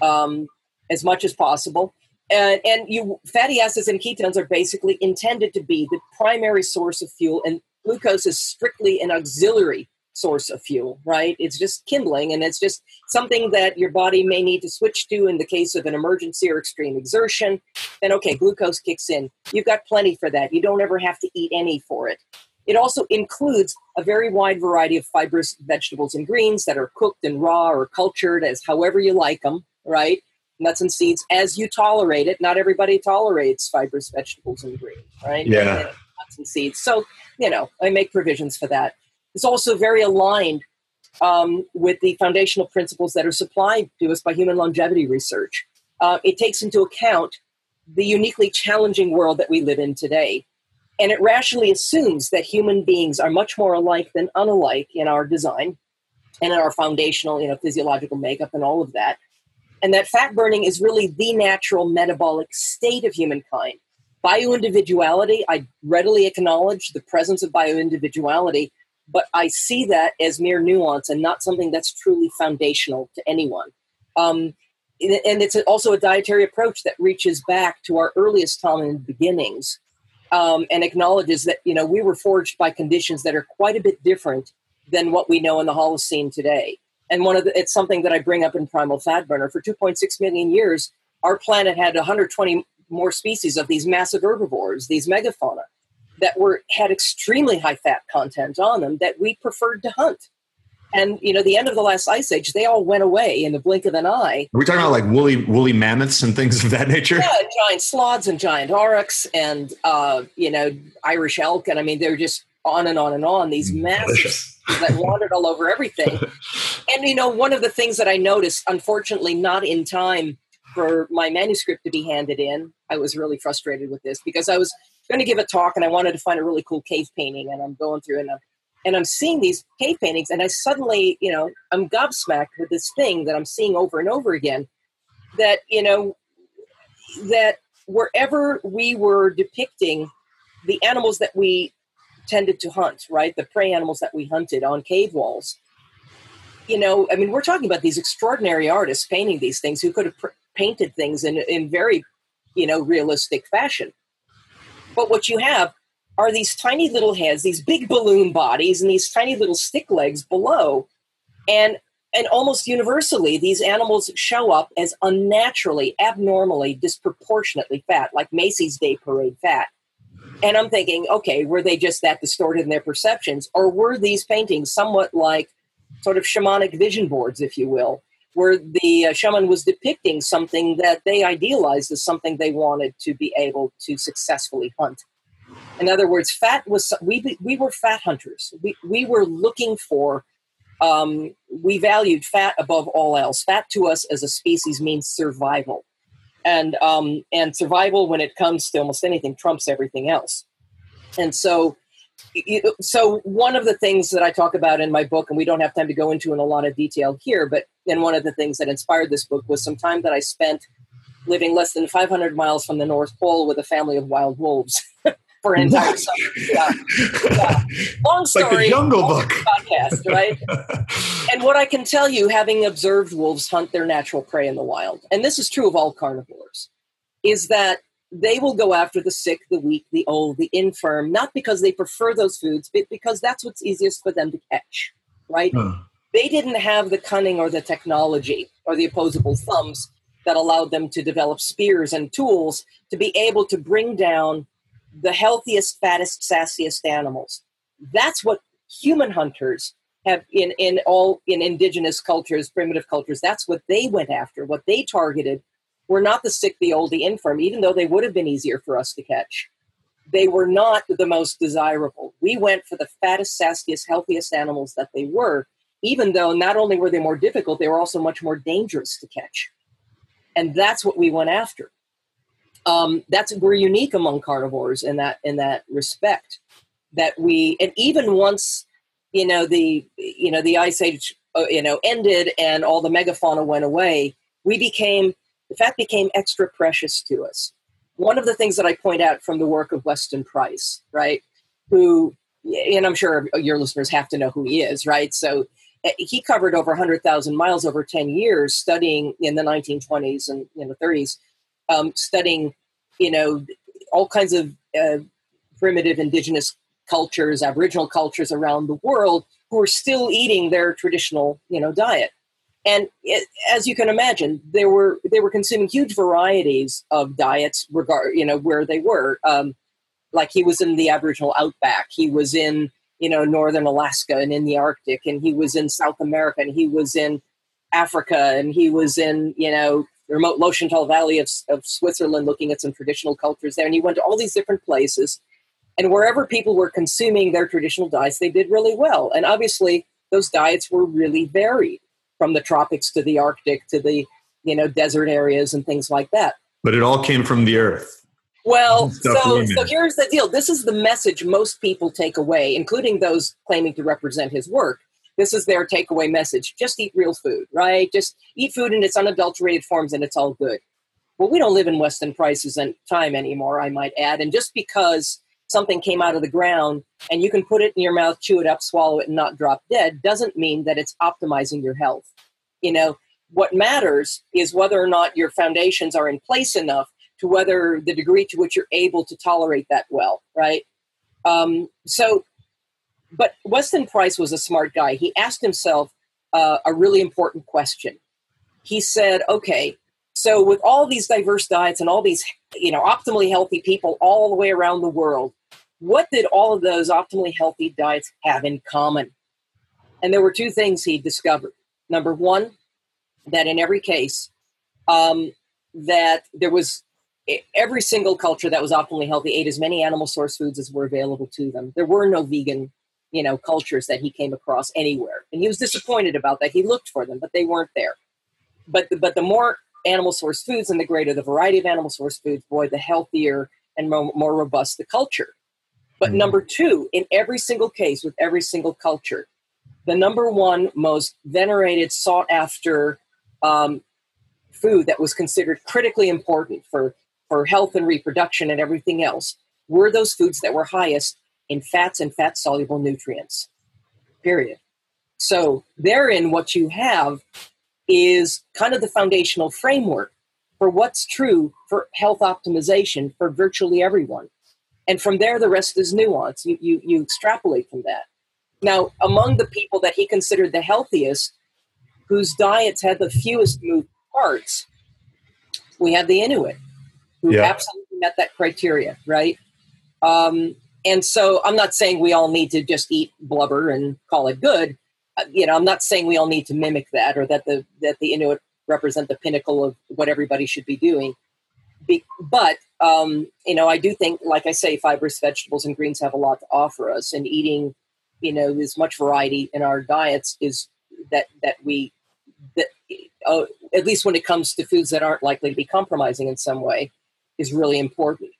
um, as much as possible and, and you fatty acids and ketones are basically intended to be the primary source of fuel and glucose is strictly an auxiliary source of fuel right it's just kindling and it's just something that your body may need to switch to in the case of an emergency or extreme exertion then okay glucose kicks in you've got plenty for that you don't ever have to eat any for it it also includes a very wide variety of fibrous vegetables and greens that are cooked and raw or cultured as however you like them, right? Nuts and seeds as you tolerate it. Not everybody tolerates fibrous vegetables and greens, right? Yeah. And Nuts and seeds. So, you know, I make provisions for that. It's also very aligned um, with the foundational principles that are supplied to us by human longevity research. Uh, it takes into account the uniquely challenging world that we live in today. And it rationally assumes that human beings are much more alike than unalike in our design and in our foundational, you know, physiological makeup and all of that. And that fat burning is really the natural metabolic state of humankind. Bioindividuality, I readily acknowledge the presence of bioindividuality, but I see that as mere nuance and not something that's truly foundational to anyone. Um, and it's also a dietary approach that reaches back to our earliest common beginnings um, and acknowledges that you know we were forged by conditions that are quite a bit different than what we know in the Holocene today. And one of the, it's something that I bring up in Primal Fat Burner. For 2.6 million years, our planet had 120 more species of these massive herbivores, these megafauna, that were had extremely high fat content on them that we preferred to hunt. And you know, the end of the last ice age, they all went away in the blink of an eye. Are we talking about like woolly woolly mammoths and things of that nature? Yeah, giant sloths and giant aurochs and uh, you know Irish elk, and I mean they're just on and on and on. These massive that wandered all over everything. And you know, one of the things that I noticed, unfortunately, not in time for my manuscript to be handed in, I was really frustrated with this because I was going to give a talk and I wanted to find a really cool cave painting, and I'm going through and I'm and I'm seeing these cave paintings, and I suddenly, you know, I'm gobsmacked with this thing that I'm seeing over and over again. That you know, that wherever we were depicting the animals that we tended to hunt, right, the prey animals that we hunted on cave walls, you know, I mean, we're talking about these extraordinary artists painting these things who could have pr- painted things in in very, you know, realistic fashion. But what you have are these tiny little heads, these big balloon bodies, and these tiny little stick legs below. And and almost universally, these animals show up as unnaturally, abnormally, disproportionately fat, like Macy's Day Parade fat. And I'm thinking, okay, were they just that distorted in their perceptions, or were these paintings somewhat like sort of shamanic vision boards, if you will, where the uh, shaman was depicting something that they idealized as something they wanted to be able to successfully hunt? In other words, fat was we we were fat hunters. We we were looking for. Um, we valued fat above all else. Fat to us as a species means survival, and um, and survival when it comes to almost anything trumps everything else. And so, so one of the things that I talk about in my book, and we don't have time to go into in a lot of detail here, but and one of the things that inspired this book was some time that I spent living less than 500 miles from the North Pole with a family of wild wolves for an entire summer. Yeah. yeah. Long It's like story. the Jungle Book. podcast, right? and what I can tell you, having observed wolves hunt their natural prey in the wild, and this is true of all carnivores, is that they will go after the sick, the weak, the old, the infirm, not because they prefer those foods, but because that's what's easiest for them to catch, right? They didn't have the cunning or the technology or the opposable thumbs that allowed them to develop spears and tools to be able to bring down the healthiest, fattest, sassiest animals. That's what human hunters have in, in all in indigenous cultures, primitive cultures, that's what they went after, what they targeted were not the sick, the old, the infirm, even though they would have been easier for us to catch. They were not the most desirable. We went for the fattest, sassiest, healthiest animals that they were, even though not only were they more difficult, they were also much more dangerous to catch. And that's what we went after. Um, that's we're unique among carnivores in that in that respect. That we and even once you know the you know the ice age uh, you know ended and all the megafauna went away, we became the fat became extra precious to us. One of the things that I point out from the work of Weston Price, right, who and I'm sure your listeners have to know who he is, right? So he covered over 100,000 miles over 10 years studying in the 1920s and in the 30s, um, studying, you know, all kinds of uh, primitive indigenous cultures, Aboriginal cultures around the world who are still eating their traditional, you know, diet. And it, as you can imagine, they were they were consuming huge varieties of diets, regard you know where they were. Um, like he was in the Aboriginal outback, he was in you know northern Alaska and in the Arctic, and he was in South America, and he was in Africa, and he was in you know the remote Lötschental Valley of, of Switzerland, looking at some traditional cultures there, and he went to all these different places, and wherever people were consuming their traditional diets, they did really well, and obviously those diets were really varied from the tropics to the Arctic to the you know desert areas and things like that. But it all came from the earth. Well, so so here's the deal. This is the message most people take away, including those claiming to represent his work. This is their takeaway message. Just eat real food, right? Just eat food in its unadulterated forms and it's all good. Well, we don't live in Weston Price's and time anymore, I might add. And just because something came out of the ground and you can put it in your mouth, chew it up, swallow it, and not drop dead doesn't mean that it's optimizing your health. You know, what matters is whether or not your foundations are in place enough to whether the degree to which you're able to tolerate that well, right? Um, so, but Weston Price was a smart guy. He asked himself uh, a really important question. He said, okay, so with all these diverse diets and all these, you know, optimally healthy people all the way around the world, what did all of those optimally healthy diets have in common? And there were two things he discovered. Number one, that in every case, um, that there was every single culture that was optimally healthy ate as many animal source foods as were available to them. There were no vegan, you know, cultures that he came across anywhere, and he was disappointed about that. He looked for them, but they weren't there. But but the more animal source foods and the greater the variety of animal source foods, boy, the healthier and more, more robust the culture. But number two, in every single case with every single culture, the number one most venerated, sought after um, food that was considered critically important for, for health and reproduction and everything else were those foods that were highest in fats and fat soluble nutrients. Period. So, therein, what you have is kind of the foundational framework for what's true for health optimization for virtually everyone. And from there, the rest is nuance. You, you, you extrapolate from that. Now, among the people that he considered the healthiest, whose diets had the fewest moving parts, we have the Inuit, who Yeah. absolutely met that criteria, right? Um, and so I'm not saying we all need to just eat blubber and call it good. Uh, You know, I'm not saying we all need to mimic that or that the that the Inuit represent the pinnacle of what everybody should be doing. be, but um, you know, I do think, like I say, fibrous vegetables and greens have a lot to offer us, and eating, you know, as much variety in our diets is that that we that uh, at least when it comes to foods that aren't likely to be compromising in some way is really important.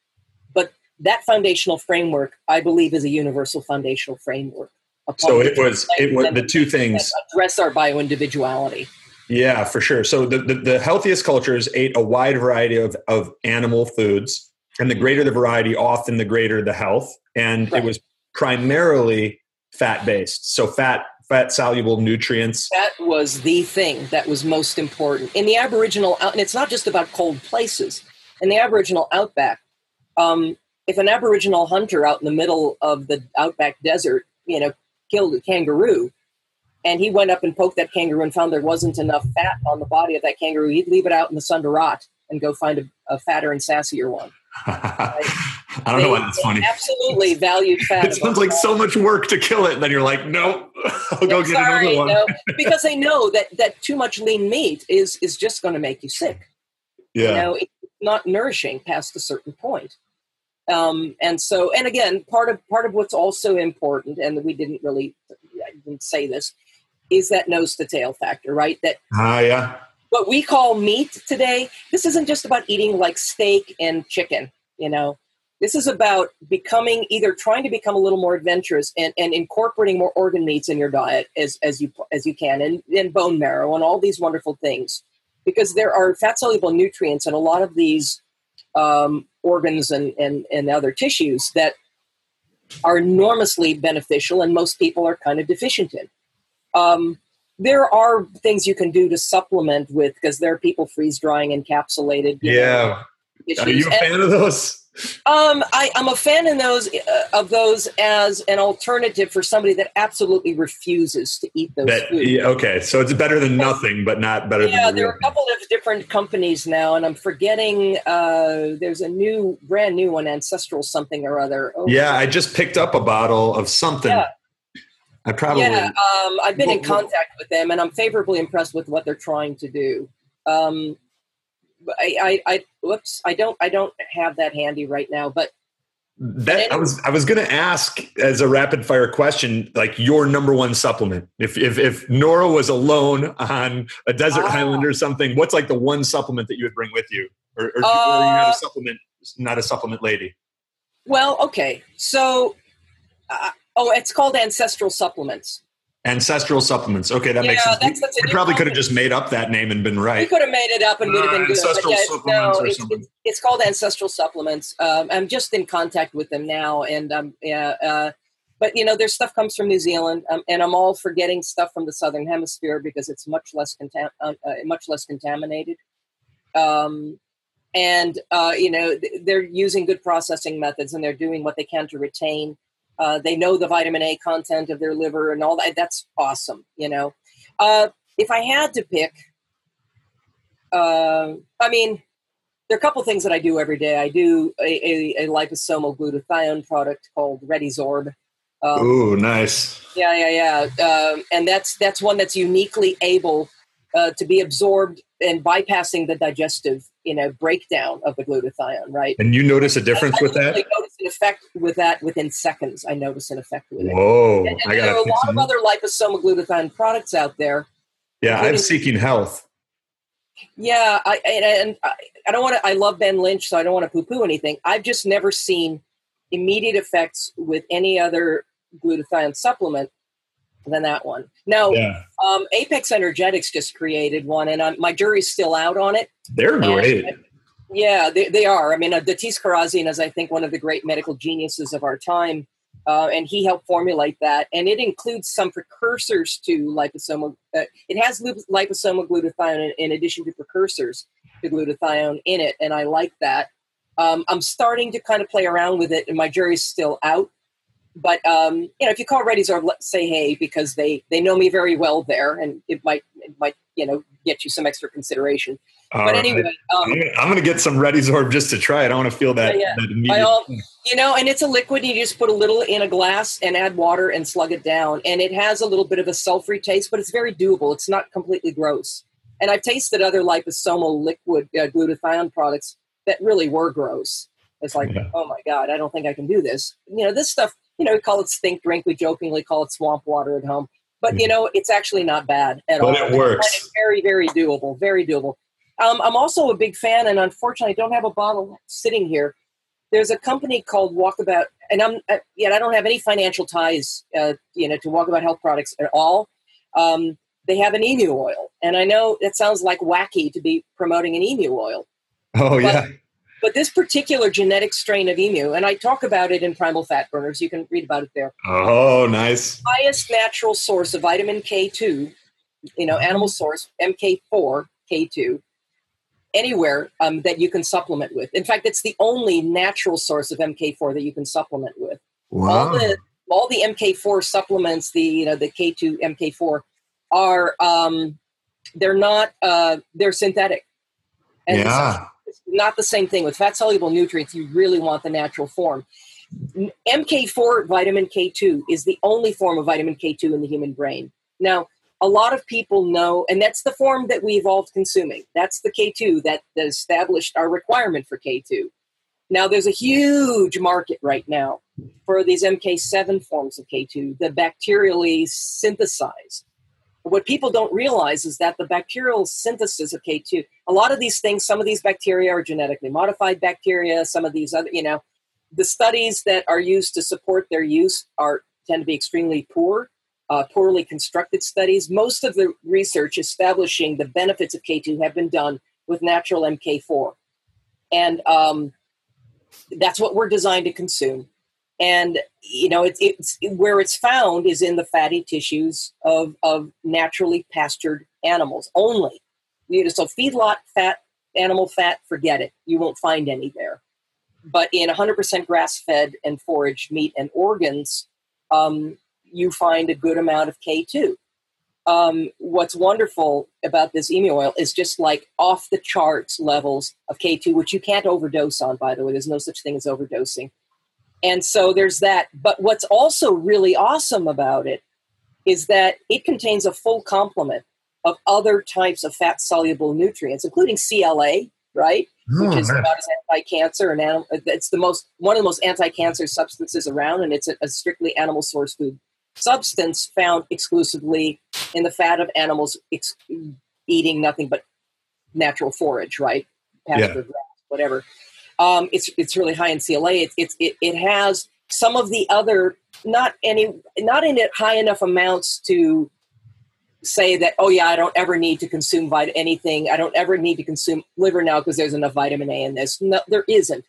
But that foundational framework, I believe, is a universal foundational framework. So it was it was the two things. address our bio individuality. Yeah, for sure. So the, the, the healthiest cultures ate a wide variety of, of animal foods, and the greater the variety, often the greater the health. And Right. it was primarily fat based. So fat fat soluble nutrients. That was the thing that was most important in the Aboriginal. And it's not just about cold places. In the Aboriginal outback, um, if an Aboriginal hunter out in the middle of the outback desert, you know, killed a kangaroo, and he went up and poked that kangaroo and found there wasn't enough fat on the body of that kangaroo, he'd leave it out in the sun to rot and go find a, a fatter and sassier one. I don't know why that's funny. Absolutely valued fat. It sounds like so much work to kill it, and then you're like, no, I'll go I'm get sorry, another one. no, because they know that that too much lean meat is is just going to make you sick. Yeah. You know, it's not nourishing past a certain point. Um, and so, and again, part of part of what's also important, and we didn't really I didn't say this, is that nose to tail factor, right? That Ah, yeah. what we call meat today, this isn't just about eating like steak and chicken, you know. This is about becoming either trying to become a little more adventurous and, and incorporating more organ meats in your diet as, as you as you can and, and bone marrow and all these wonderful things. Because there are fat soluble nutrients in a lot of these um, organs and, and, and other tissues that are enormously beneficial and most people are kind of deficient in. Um, there are things you can do to supplement with because there are people freeze drying encapsulated. you know, Yeah. Are you a fan of those? Um, I, I'm a fan in those uh, of those as an alternative for somebody that absolutely refuses to eat those That, foods. yeah, okay, so it's better than nothing, but not better Yeah, than the there are a couple of different companies now, and I'm forgetting. Uh, there's a new, brand new one, Ancestral something or other. Oh, Yeah, I just picked up a bottle of something. Yeah. I probably yeah. Um, I've been in Well, well- contact with them, and I'm favorably impressed with what they're trying to do. Um, I, I, I, whoops, I don't, I don't have that handy right now, but that I was I was going to ask as a rapid fire question, like your number one supplement. If if if Nora was alone on a desert Ah. island or something, what's like the one supplement that you would bring with you, or, or, or you're Uh, not a supplement, not a supplement lady? well, okay. So, uh, oh, it's called Ancestral Supplements. Ancestral supplements. Okay, that makes Yeah, sense. that's- we probably could have just made up that name and been right. We could have made it up and would have been Uh, good. Ancestral yeah, Supplements no, or it's, something. it's, it's called Ancestral Supplements. Um, I'm just in contact with them now, and um, yeah, uh, but you know, their stuff comes from New Zealand, um, and I'm all for getting stuff from the Southern Hemisphere because it's much less contam- uh, uh, much less contaminated. Um, and uh, you know, they're using good processing methods, and they're doing what they can to retain. Uh, they know the vitamin A content of their liver and all that. That's awesome. You know, uh, if I had to pick, uh, I mean, there are a couple things that I do every day. I do a, a, a liposomal glutathione product called Readisorb. Um, Ooh, nice. yeah, yeah, yeah, um, and that's that's one that's uniquely able uh, to be absorbed and bypassing the digestive, you know, breakdown of the glutathione. Right. And you notice a difference with I that? usually notice an effect with that within seconds. I notice an effect with it. Whoa! And, and I there are a lot some of other liposomal glutathione products out there Yeah, I'm seeking health. Yeah, I and, and I, I don't want to. I love Ben Lynch, so I don't want to poo-poo anything. I've just never seen immediate effects with any other glutathione supplement than that one. Now, Yeah, um, Apex Energetics just created one, and I'm, my jury's still out on it. they're And- great. Yeah, they, they are. I mean, uh, Datis Kharrazian is, I think, one of the great medical geniuses of our time, uh, and he helped formulate that. And it includes some precursors to liposomal. Uh, it has lip- liposomal glutathione in, in addition to precursors to glutathione in it, and I like that. Um, I'm starting to kind of play around with it, and my jury's still out. But um, you know, if you call Reddy's or say hey because they they know me very well there, and it might it might you know get you some extra consideration. All but right. anyway, um, I'm gonna, get some Readisorb just to try it. I want to feel that, Yeah, yeah. that all, you know, and it's a liquid. You just put a little in a glass and add water and slug it down, and it has a little bit of a sulfury taste, but it's very doable. It's not completely gross. And I've tasted other liposomal liquid uh, glutathione products that really were gross. It's like, Yeah. oh my god, I don't think I can do this. You know, this stuff. You know, we call it stink drink. We jokingly call it swamp water at home, but you know, it's actually not bad at all. But it works. very, very doable. Very doable. Um, I'm also a big fan, and unfortunately, I don't have a bottle sitting here. There's a company called Walkabout, and I'm uh, yet I don't have any financial ties, uh, you know, to Walkabout Health Products at all. Um, they have an emu oil, and I know it sounds like wacky to be promoting an emu oil, Oh yeah. But this particular genetic strain of emu, and I talk about it in Primal Fat Burners. You can read about it there. Oh, nice. Highest natural source of vitamin K2, you know, animal source MK4 K2, anywhere um, that you can supplement with. In fact, it's the only natural source of MK4 that you can supplement with. All Wow. the all the MK4 supplements, the you know the K2 MK4, are um, they're not uh, they're synthetic. And Yeah. Not the same thing with fat soluble nutrients. You really want the natural form. MK4 vitamin K2 is the only form of vitamin K2 in the human brain. Now, a lot of people know, and that's the form that we evolved consuming. That's the K2 that, that established our requirement for K2. Now, there's a huge market right now for these MK7 forms of K2, the bacterially synthesized. What people don't realize is that the bacterial synthesis of K2, a lot of these things, some of these bacteria are genetically modified bacteria, some of these other, you know, the studies that are used to support their use are tend to be extremely poor, uh, poorly constructed studies. Most of the research establishing the benefits of K2 have been done with natural MK4, and um, that's what we're designed to consume. And you know, it's, it's where it's found is in the fatty tissues of of naturally pastured animals only. You know, so feedlot fat, animal fat, forget it. You won't find any there. But in 100% grass fed and foraged meat and organs, um, you find a good amount of K2. Um, what's wonderful about this emu oil is just like off the charts levels of K2, which you can't overdose on, by the way. There's no such thing as overdosing. And so there's that. But what's also really awesome about it is that it contains a full complement of other types of fat soluble nutrients, including CLA, right? Oh, Which Oh, is man. about as anti-cancer and animal, it's the most one of the most anti-cancer substances around, and it's a, a strictly animal source food substance found exclusively in the fat of animals ex- eating nothing but natural forage, right? Pasture, grass, whatever. Um, it's it's really high in CLA. It, it's it, it has some of the other not any not in it high enough amounts to say that oh yeah I don't ever need to consume vit- anything I don't ever need to consume liver now because there's enough vitamin A in this. No, there isn't.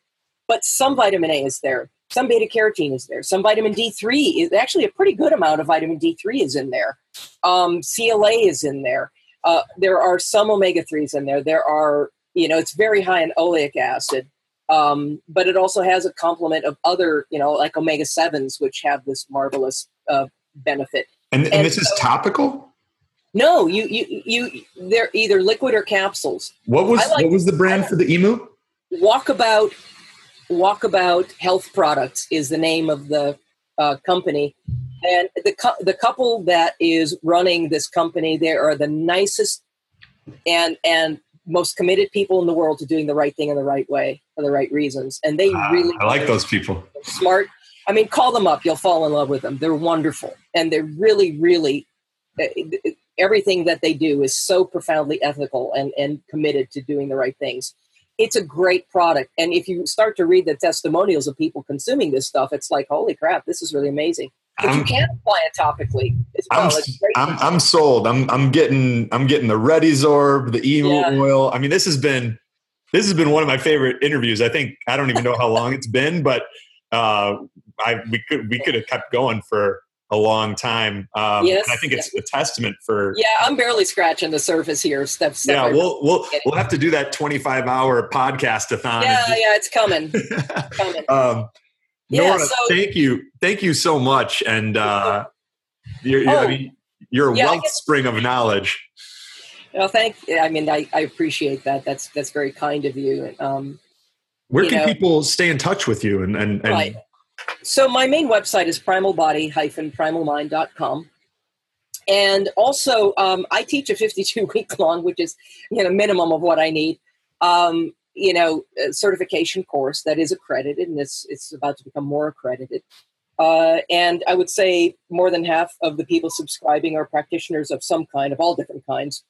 But some vitamin A is there. Some beta carotene is there. Some vitamin D3 is actually a pretty good amount of vitamin D3 is in there. Um, CLA is in there. Uh, there are some omega 3s in there. There are, you know, it's very high in oleic acid, um, but it also has a complement of other, you know, like omega 7s, which have this marvelous uh, benefit. And, and and this is topical. No, you, you, you, they're either liquid or capsules. What was like- what was the brand for the emu? Walkabout Walkabout Health Products is the name of the uh, company, and the the couple that is running this company, they are the nicest and and most committed people in the world to doing the right thing in the right way for the right reasons, and they Ah, really I like those people. smart. I mean, call them up; you'll fall in love with them. They're wonderful, and they're really, really uh, everything that they do is so profoundly ethical and and committed to doing the right things. It's a great product, and if you start to read the testimonials of people consuming this stuff, it's like, holy crap, this is really amazing. But you I'm- can apply it topically as well. I'm, I'm I'm sold. I'm I'm getting I'm getting the Zorb, the emu Yeah. oil. I mean, this has been this has been one of my favorite interviews. I think I don't even know how long it's been, but uh, I we could we could have kept going for a long time. Um, Yes, I think it's a testament for yeah, I'm barely scratching the surface here. Steph. Steph, yeah. We'll we'll we'll have to do that 25 hour podcast a thon. yeah, yeah, it's coming. coming. um, Yeah, Nora, so- thank you, thank you so much, and uh, you're, you're, I Oh. mean, you're a Yeah, wellspring of knowledge. Well, thank. I mean, I, I appreciate that. That's that's very kind of you. Um, Where you can know- people stay in touch with you? And and, and Right. So my main website is primalbody-primalmind.com. And also, um, I teach a 52 week long, which is you know minimum of what I need. Um, you know, certification course that is accredited, and it's it's about to become more accredited. Uh, and I would say more than half of the people subscribing are practitioners of some kind, of all different kinds,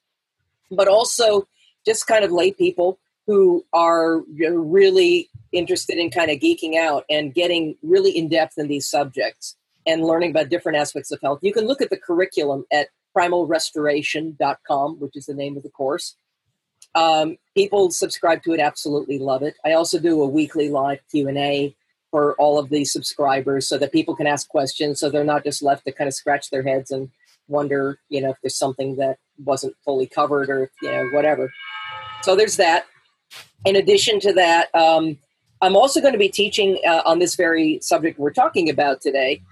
but also just kind of lay people who are really interested in kind of geeking out and getting really in depth in these subjects and learning about different aspects of health. You can look at the curriculum at primalrestoration.com, which is the name of the course. Um, people subscribe to it, absolutely love it. I also do a weekly live Q and A for all of the subscribers, so that people can ask questions, so they're not just left to kind of scratch their heads and wonder, you know, if there's something that wasn't fully covered or you know whatever. So there's that. In addition to that, um, I'm also going to be teaching uh, on this very subject we're talking about today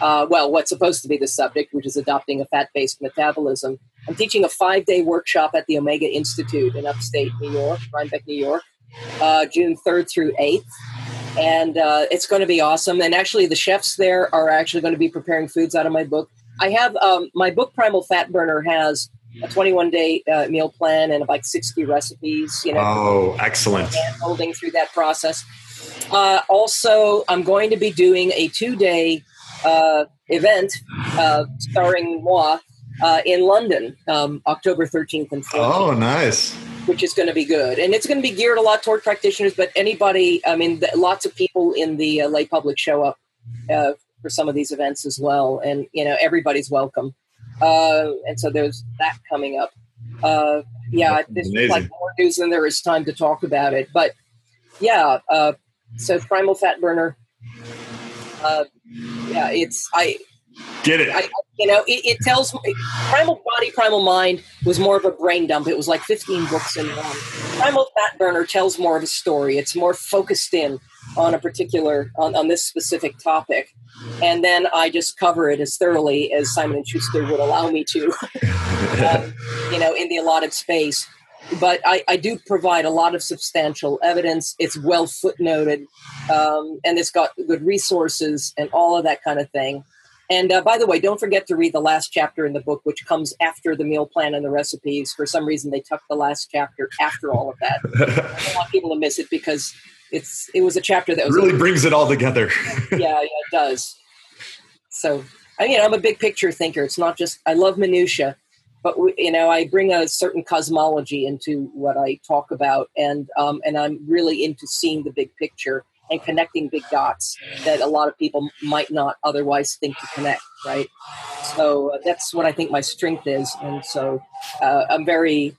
uh, well, what's supposed to be the subject, which is adopting a fat based metabolism. I'm teaching a five day workshop at the Omega Institute in upstate New York, Rhinebeck, New York, uh, June 3rd through 8th. And uh, it's going to be awesome. And actually, the chefs there are actually going to be preparing foods out of my book. I have um, my book, Primal Fat Burner, has a 21 day uh, meal plan and like 60 recipes. You know, oh, excellent! Holding through that process. Uh, also, I'm going to be doing a two day uh, event uh, starring moi uh, in London, um, October 13th and 14th. Oh, nice. Which is going to be good. And it's going to be geared a lot toward practitioners, but anybody, I mean, lots of people in the uh, lay public show up uh, for some of these events as well. And, you know, everybody's welcome. Uh, and so there's that coming up. yeah, there's like more news than there is time to talk about it. But yeah, so Primal Fat Burner uh, yeah, it's I get it. I, you know, it, it, tells me Primal Body, Primal Mind was more of a brain dump. It was like 15 books in one. Primal Fat Burner tells more of a story. It's more focused in on a particular on, on this specific topic, and then I just cover it as thoroughly as Simon and Schuster would allow me to. um, you know, in the allotted space but I, I, do provide a lot of substantial evidence. It's well footnoted, um, and it's got good resources and all of that kind of thing. And uh, by the way, don't forget to read the last chapter in the book, which comes after the meal plan and the recipes. For some reason, they tucked the last chapter after all of that. I don't want people to miss it because it's it was a chapter that was really brings it all together. yeah, yeah, it does. So, I mean, I'm a big picture thinker. It's not just I love minutia, but you know i bring a certain cosmology into what i talk about and um, and i'm really into seeing the big picture and connecting big dots that a lot of people might not otherwise think to connect right so uh, that's what i think my strength is and so uh, i'm very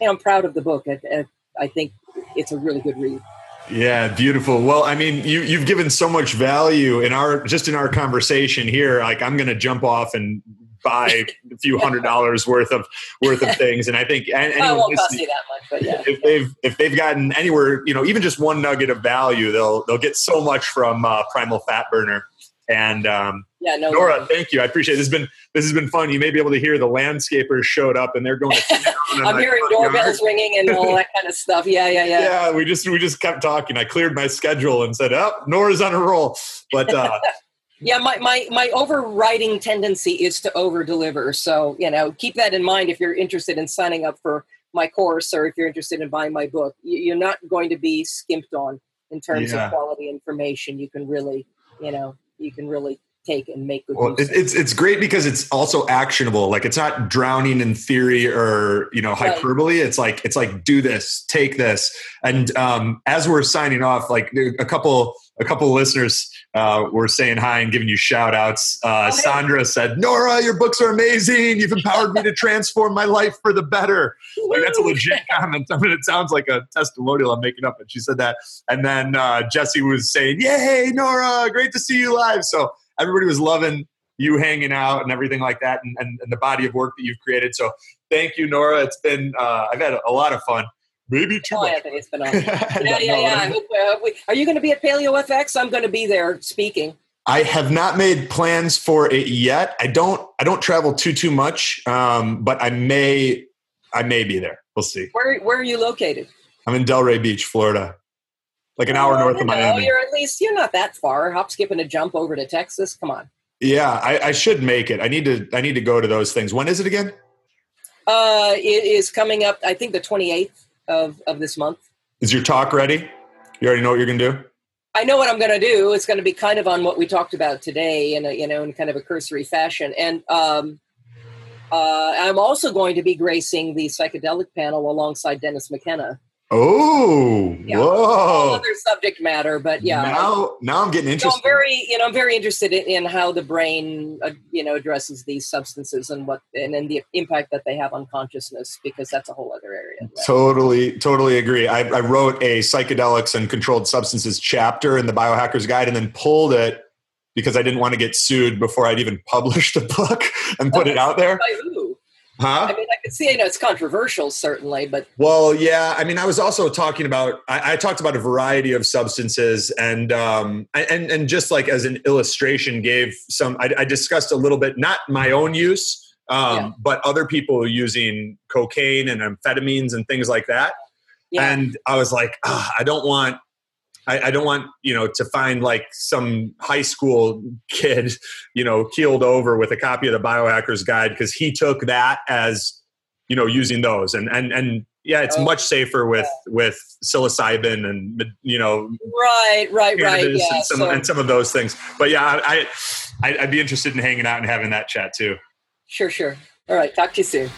you know, i'm proud of the book I, I think it's a really good read yeah, beautiful. Well, I mean, you you've given so much value in our just in our conversation here. Like, I'm going to jump off and buy a few hundred dollars worth of worth of things. And I think and, well, won't cost you that much, but yeah. If they've if they've gotten anywhere, you know, even just one nugget of value, they'll they'll get so much from uh, Primal Fat Burner. And um, yeah, no, Nora, no. thank you. I appreciate it. This has been this has been fun. You may be able to hear the landscapers showed up and they're going. To I'm hearing doorbells ringing and all that kind of stuff. Yeah, yeah, yeah. Yeah, we just we just kept talking. I cleared my schedule and said, "Up, oh, Nora's on a roll." But uh, yeah, my, my, my overriding tendency is to over deliver. So, you know, keep that in mind if you're interested in signing up for my course or if you're interested in buying my book. You're not going to be skimped on in terms yeah. of quality information. You can really, you know, you can really take and make good well, it's it's great because it's also actionable like it's not drowning in theory or you know hyperbole right. it's like it's like do this take this and um as we're signing off like a couple a couple listeners uh, were saying hi and giving you shout outs. Uh, Sandra said, Nora, your books are amazing. You've empowered me to transform my life for the better. Like, that's a legit comment. I mean, it sounds like a testimonial I'm making up, but she said that. And then uh, Jesse was saying, Yay, Nora, great to see you live. So everybody was loving you hanging out and everything like that and, and, and the body of work that you've created. So thank you, Nora. It's been, uh, I've had a lot of fun. Maybe too oh, much. Anthony, it's been awesome. yeah, yeah, yeah. Hope, uh, we, are you going to be at Paleo FX? I'm going to be there speaking. I have not made plans for it yet. I don't. I don't travel too too much, um, but I may. I may be there. We'll see. Where Where are you located? I'm in Delray Beach, Florida, like an oh, hour north of Miami. You're at least you're not that far. Hop, skip, and a jump over to Texas. Come on. Yeah, I, I should make it. I need to. I need to go to those things. When is it again? Uh, it is coming up. I think the 28th of of this month. Is your talk ready? You already know what you're going to do? I know what I'm going to do. It's going to be kind of on what we talked about today, in a, you know, in kind of a cursory fashion. And um, uh, I'm also going to be gracing the psychedelic panel alongside Dennis McKenna. Oh, Yeah. Whole whoa! other subject matter, but yeah. Now, now I'm getting So interested. I'm very, you know, I'm very interested in, in how the brain, uh, you know, addresses these substances and what, and then the impact that they have on consciousness, because that's a whole other area. Totally, totally agree. I, I wrote a psychedelics and controlled substances chapter in the Biohacker's Guide and then pulled it because I didn't want to get sued before I'd even published a book and put it out there. Huh? I mean, I could see, you know, it's controversial, certainly, but Well, yeah. I mean, I was also talking about. I, I talked about a variety of substances, and um, and and just like as an illustration, gave some. I, I discussed a little bit, not my own use, um, Yeah. but other people using cocaine and amphetamines and things like that. yeah. And I was like, I don't want. I, I don't want you know to find like some high school kid, you know, keeled over with a copy of the Biohacker's Guide because he took that as you know using those and and and yeah it's Oh. much safer with with psilocybin and you know right, right, right. Yeah. and, some, so, and some of those things but yeah I, I i'd be interested in hanging out and having that chat too sure, sure. All right. Talk to you soon.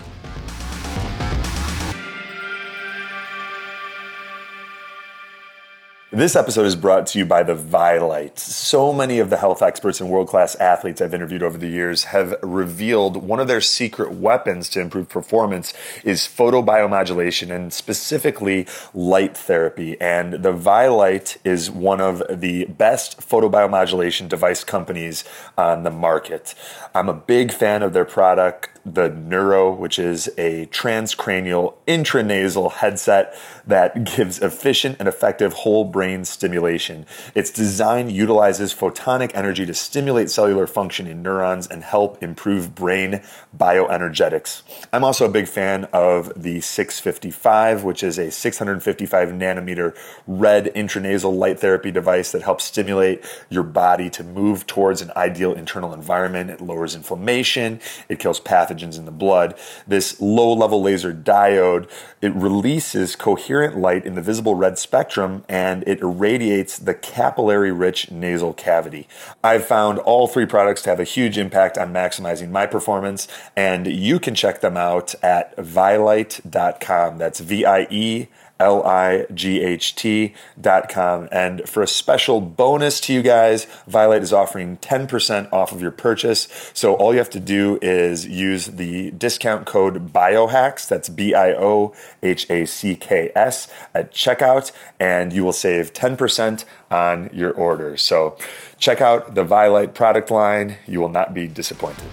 This episode is brought to you by the Vielight. So many of the health experts and world class athletes I've interviewed over the years have revealed one of their secret weapons to improve performance is photobiomodulation and specifically light therapy. And the Vielight is one of the best photobiomodulation device companies on the market. I'm a big fan of their product, the Neuro, which is a transcranial intranasal headset that gives efficient and effective whole brain stimulation. Its design utilizes photonic energy to stimulate cellular function in neurons and help improve brain bioenergetics. I'm also a big fan of the 655, which is a 655 nanometer red intranasal light therapy device that helps stimulate your body to move towards an ideal internal environment. It lowers inflammation, it kills pathogens in the blood. This low level laser diode, it releases coherent light in the visible red spectrum and it irradiates the capillary rich nasal cavity. I've found all three products to have a huge impact on maximizing my performance, and you can check them out at vielight.com. That's V I E. L I G H T dot com. And for a special bonus to you guys, Vielight is offering 10% off of your purchase. So all you have to do is use the discount code BIOHACKS, that's B I O H A C K S, at checkout, and you will save 10% on your order. So check out the Vielight product line. You will not be disappointed.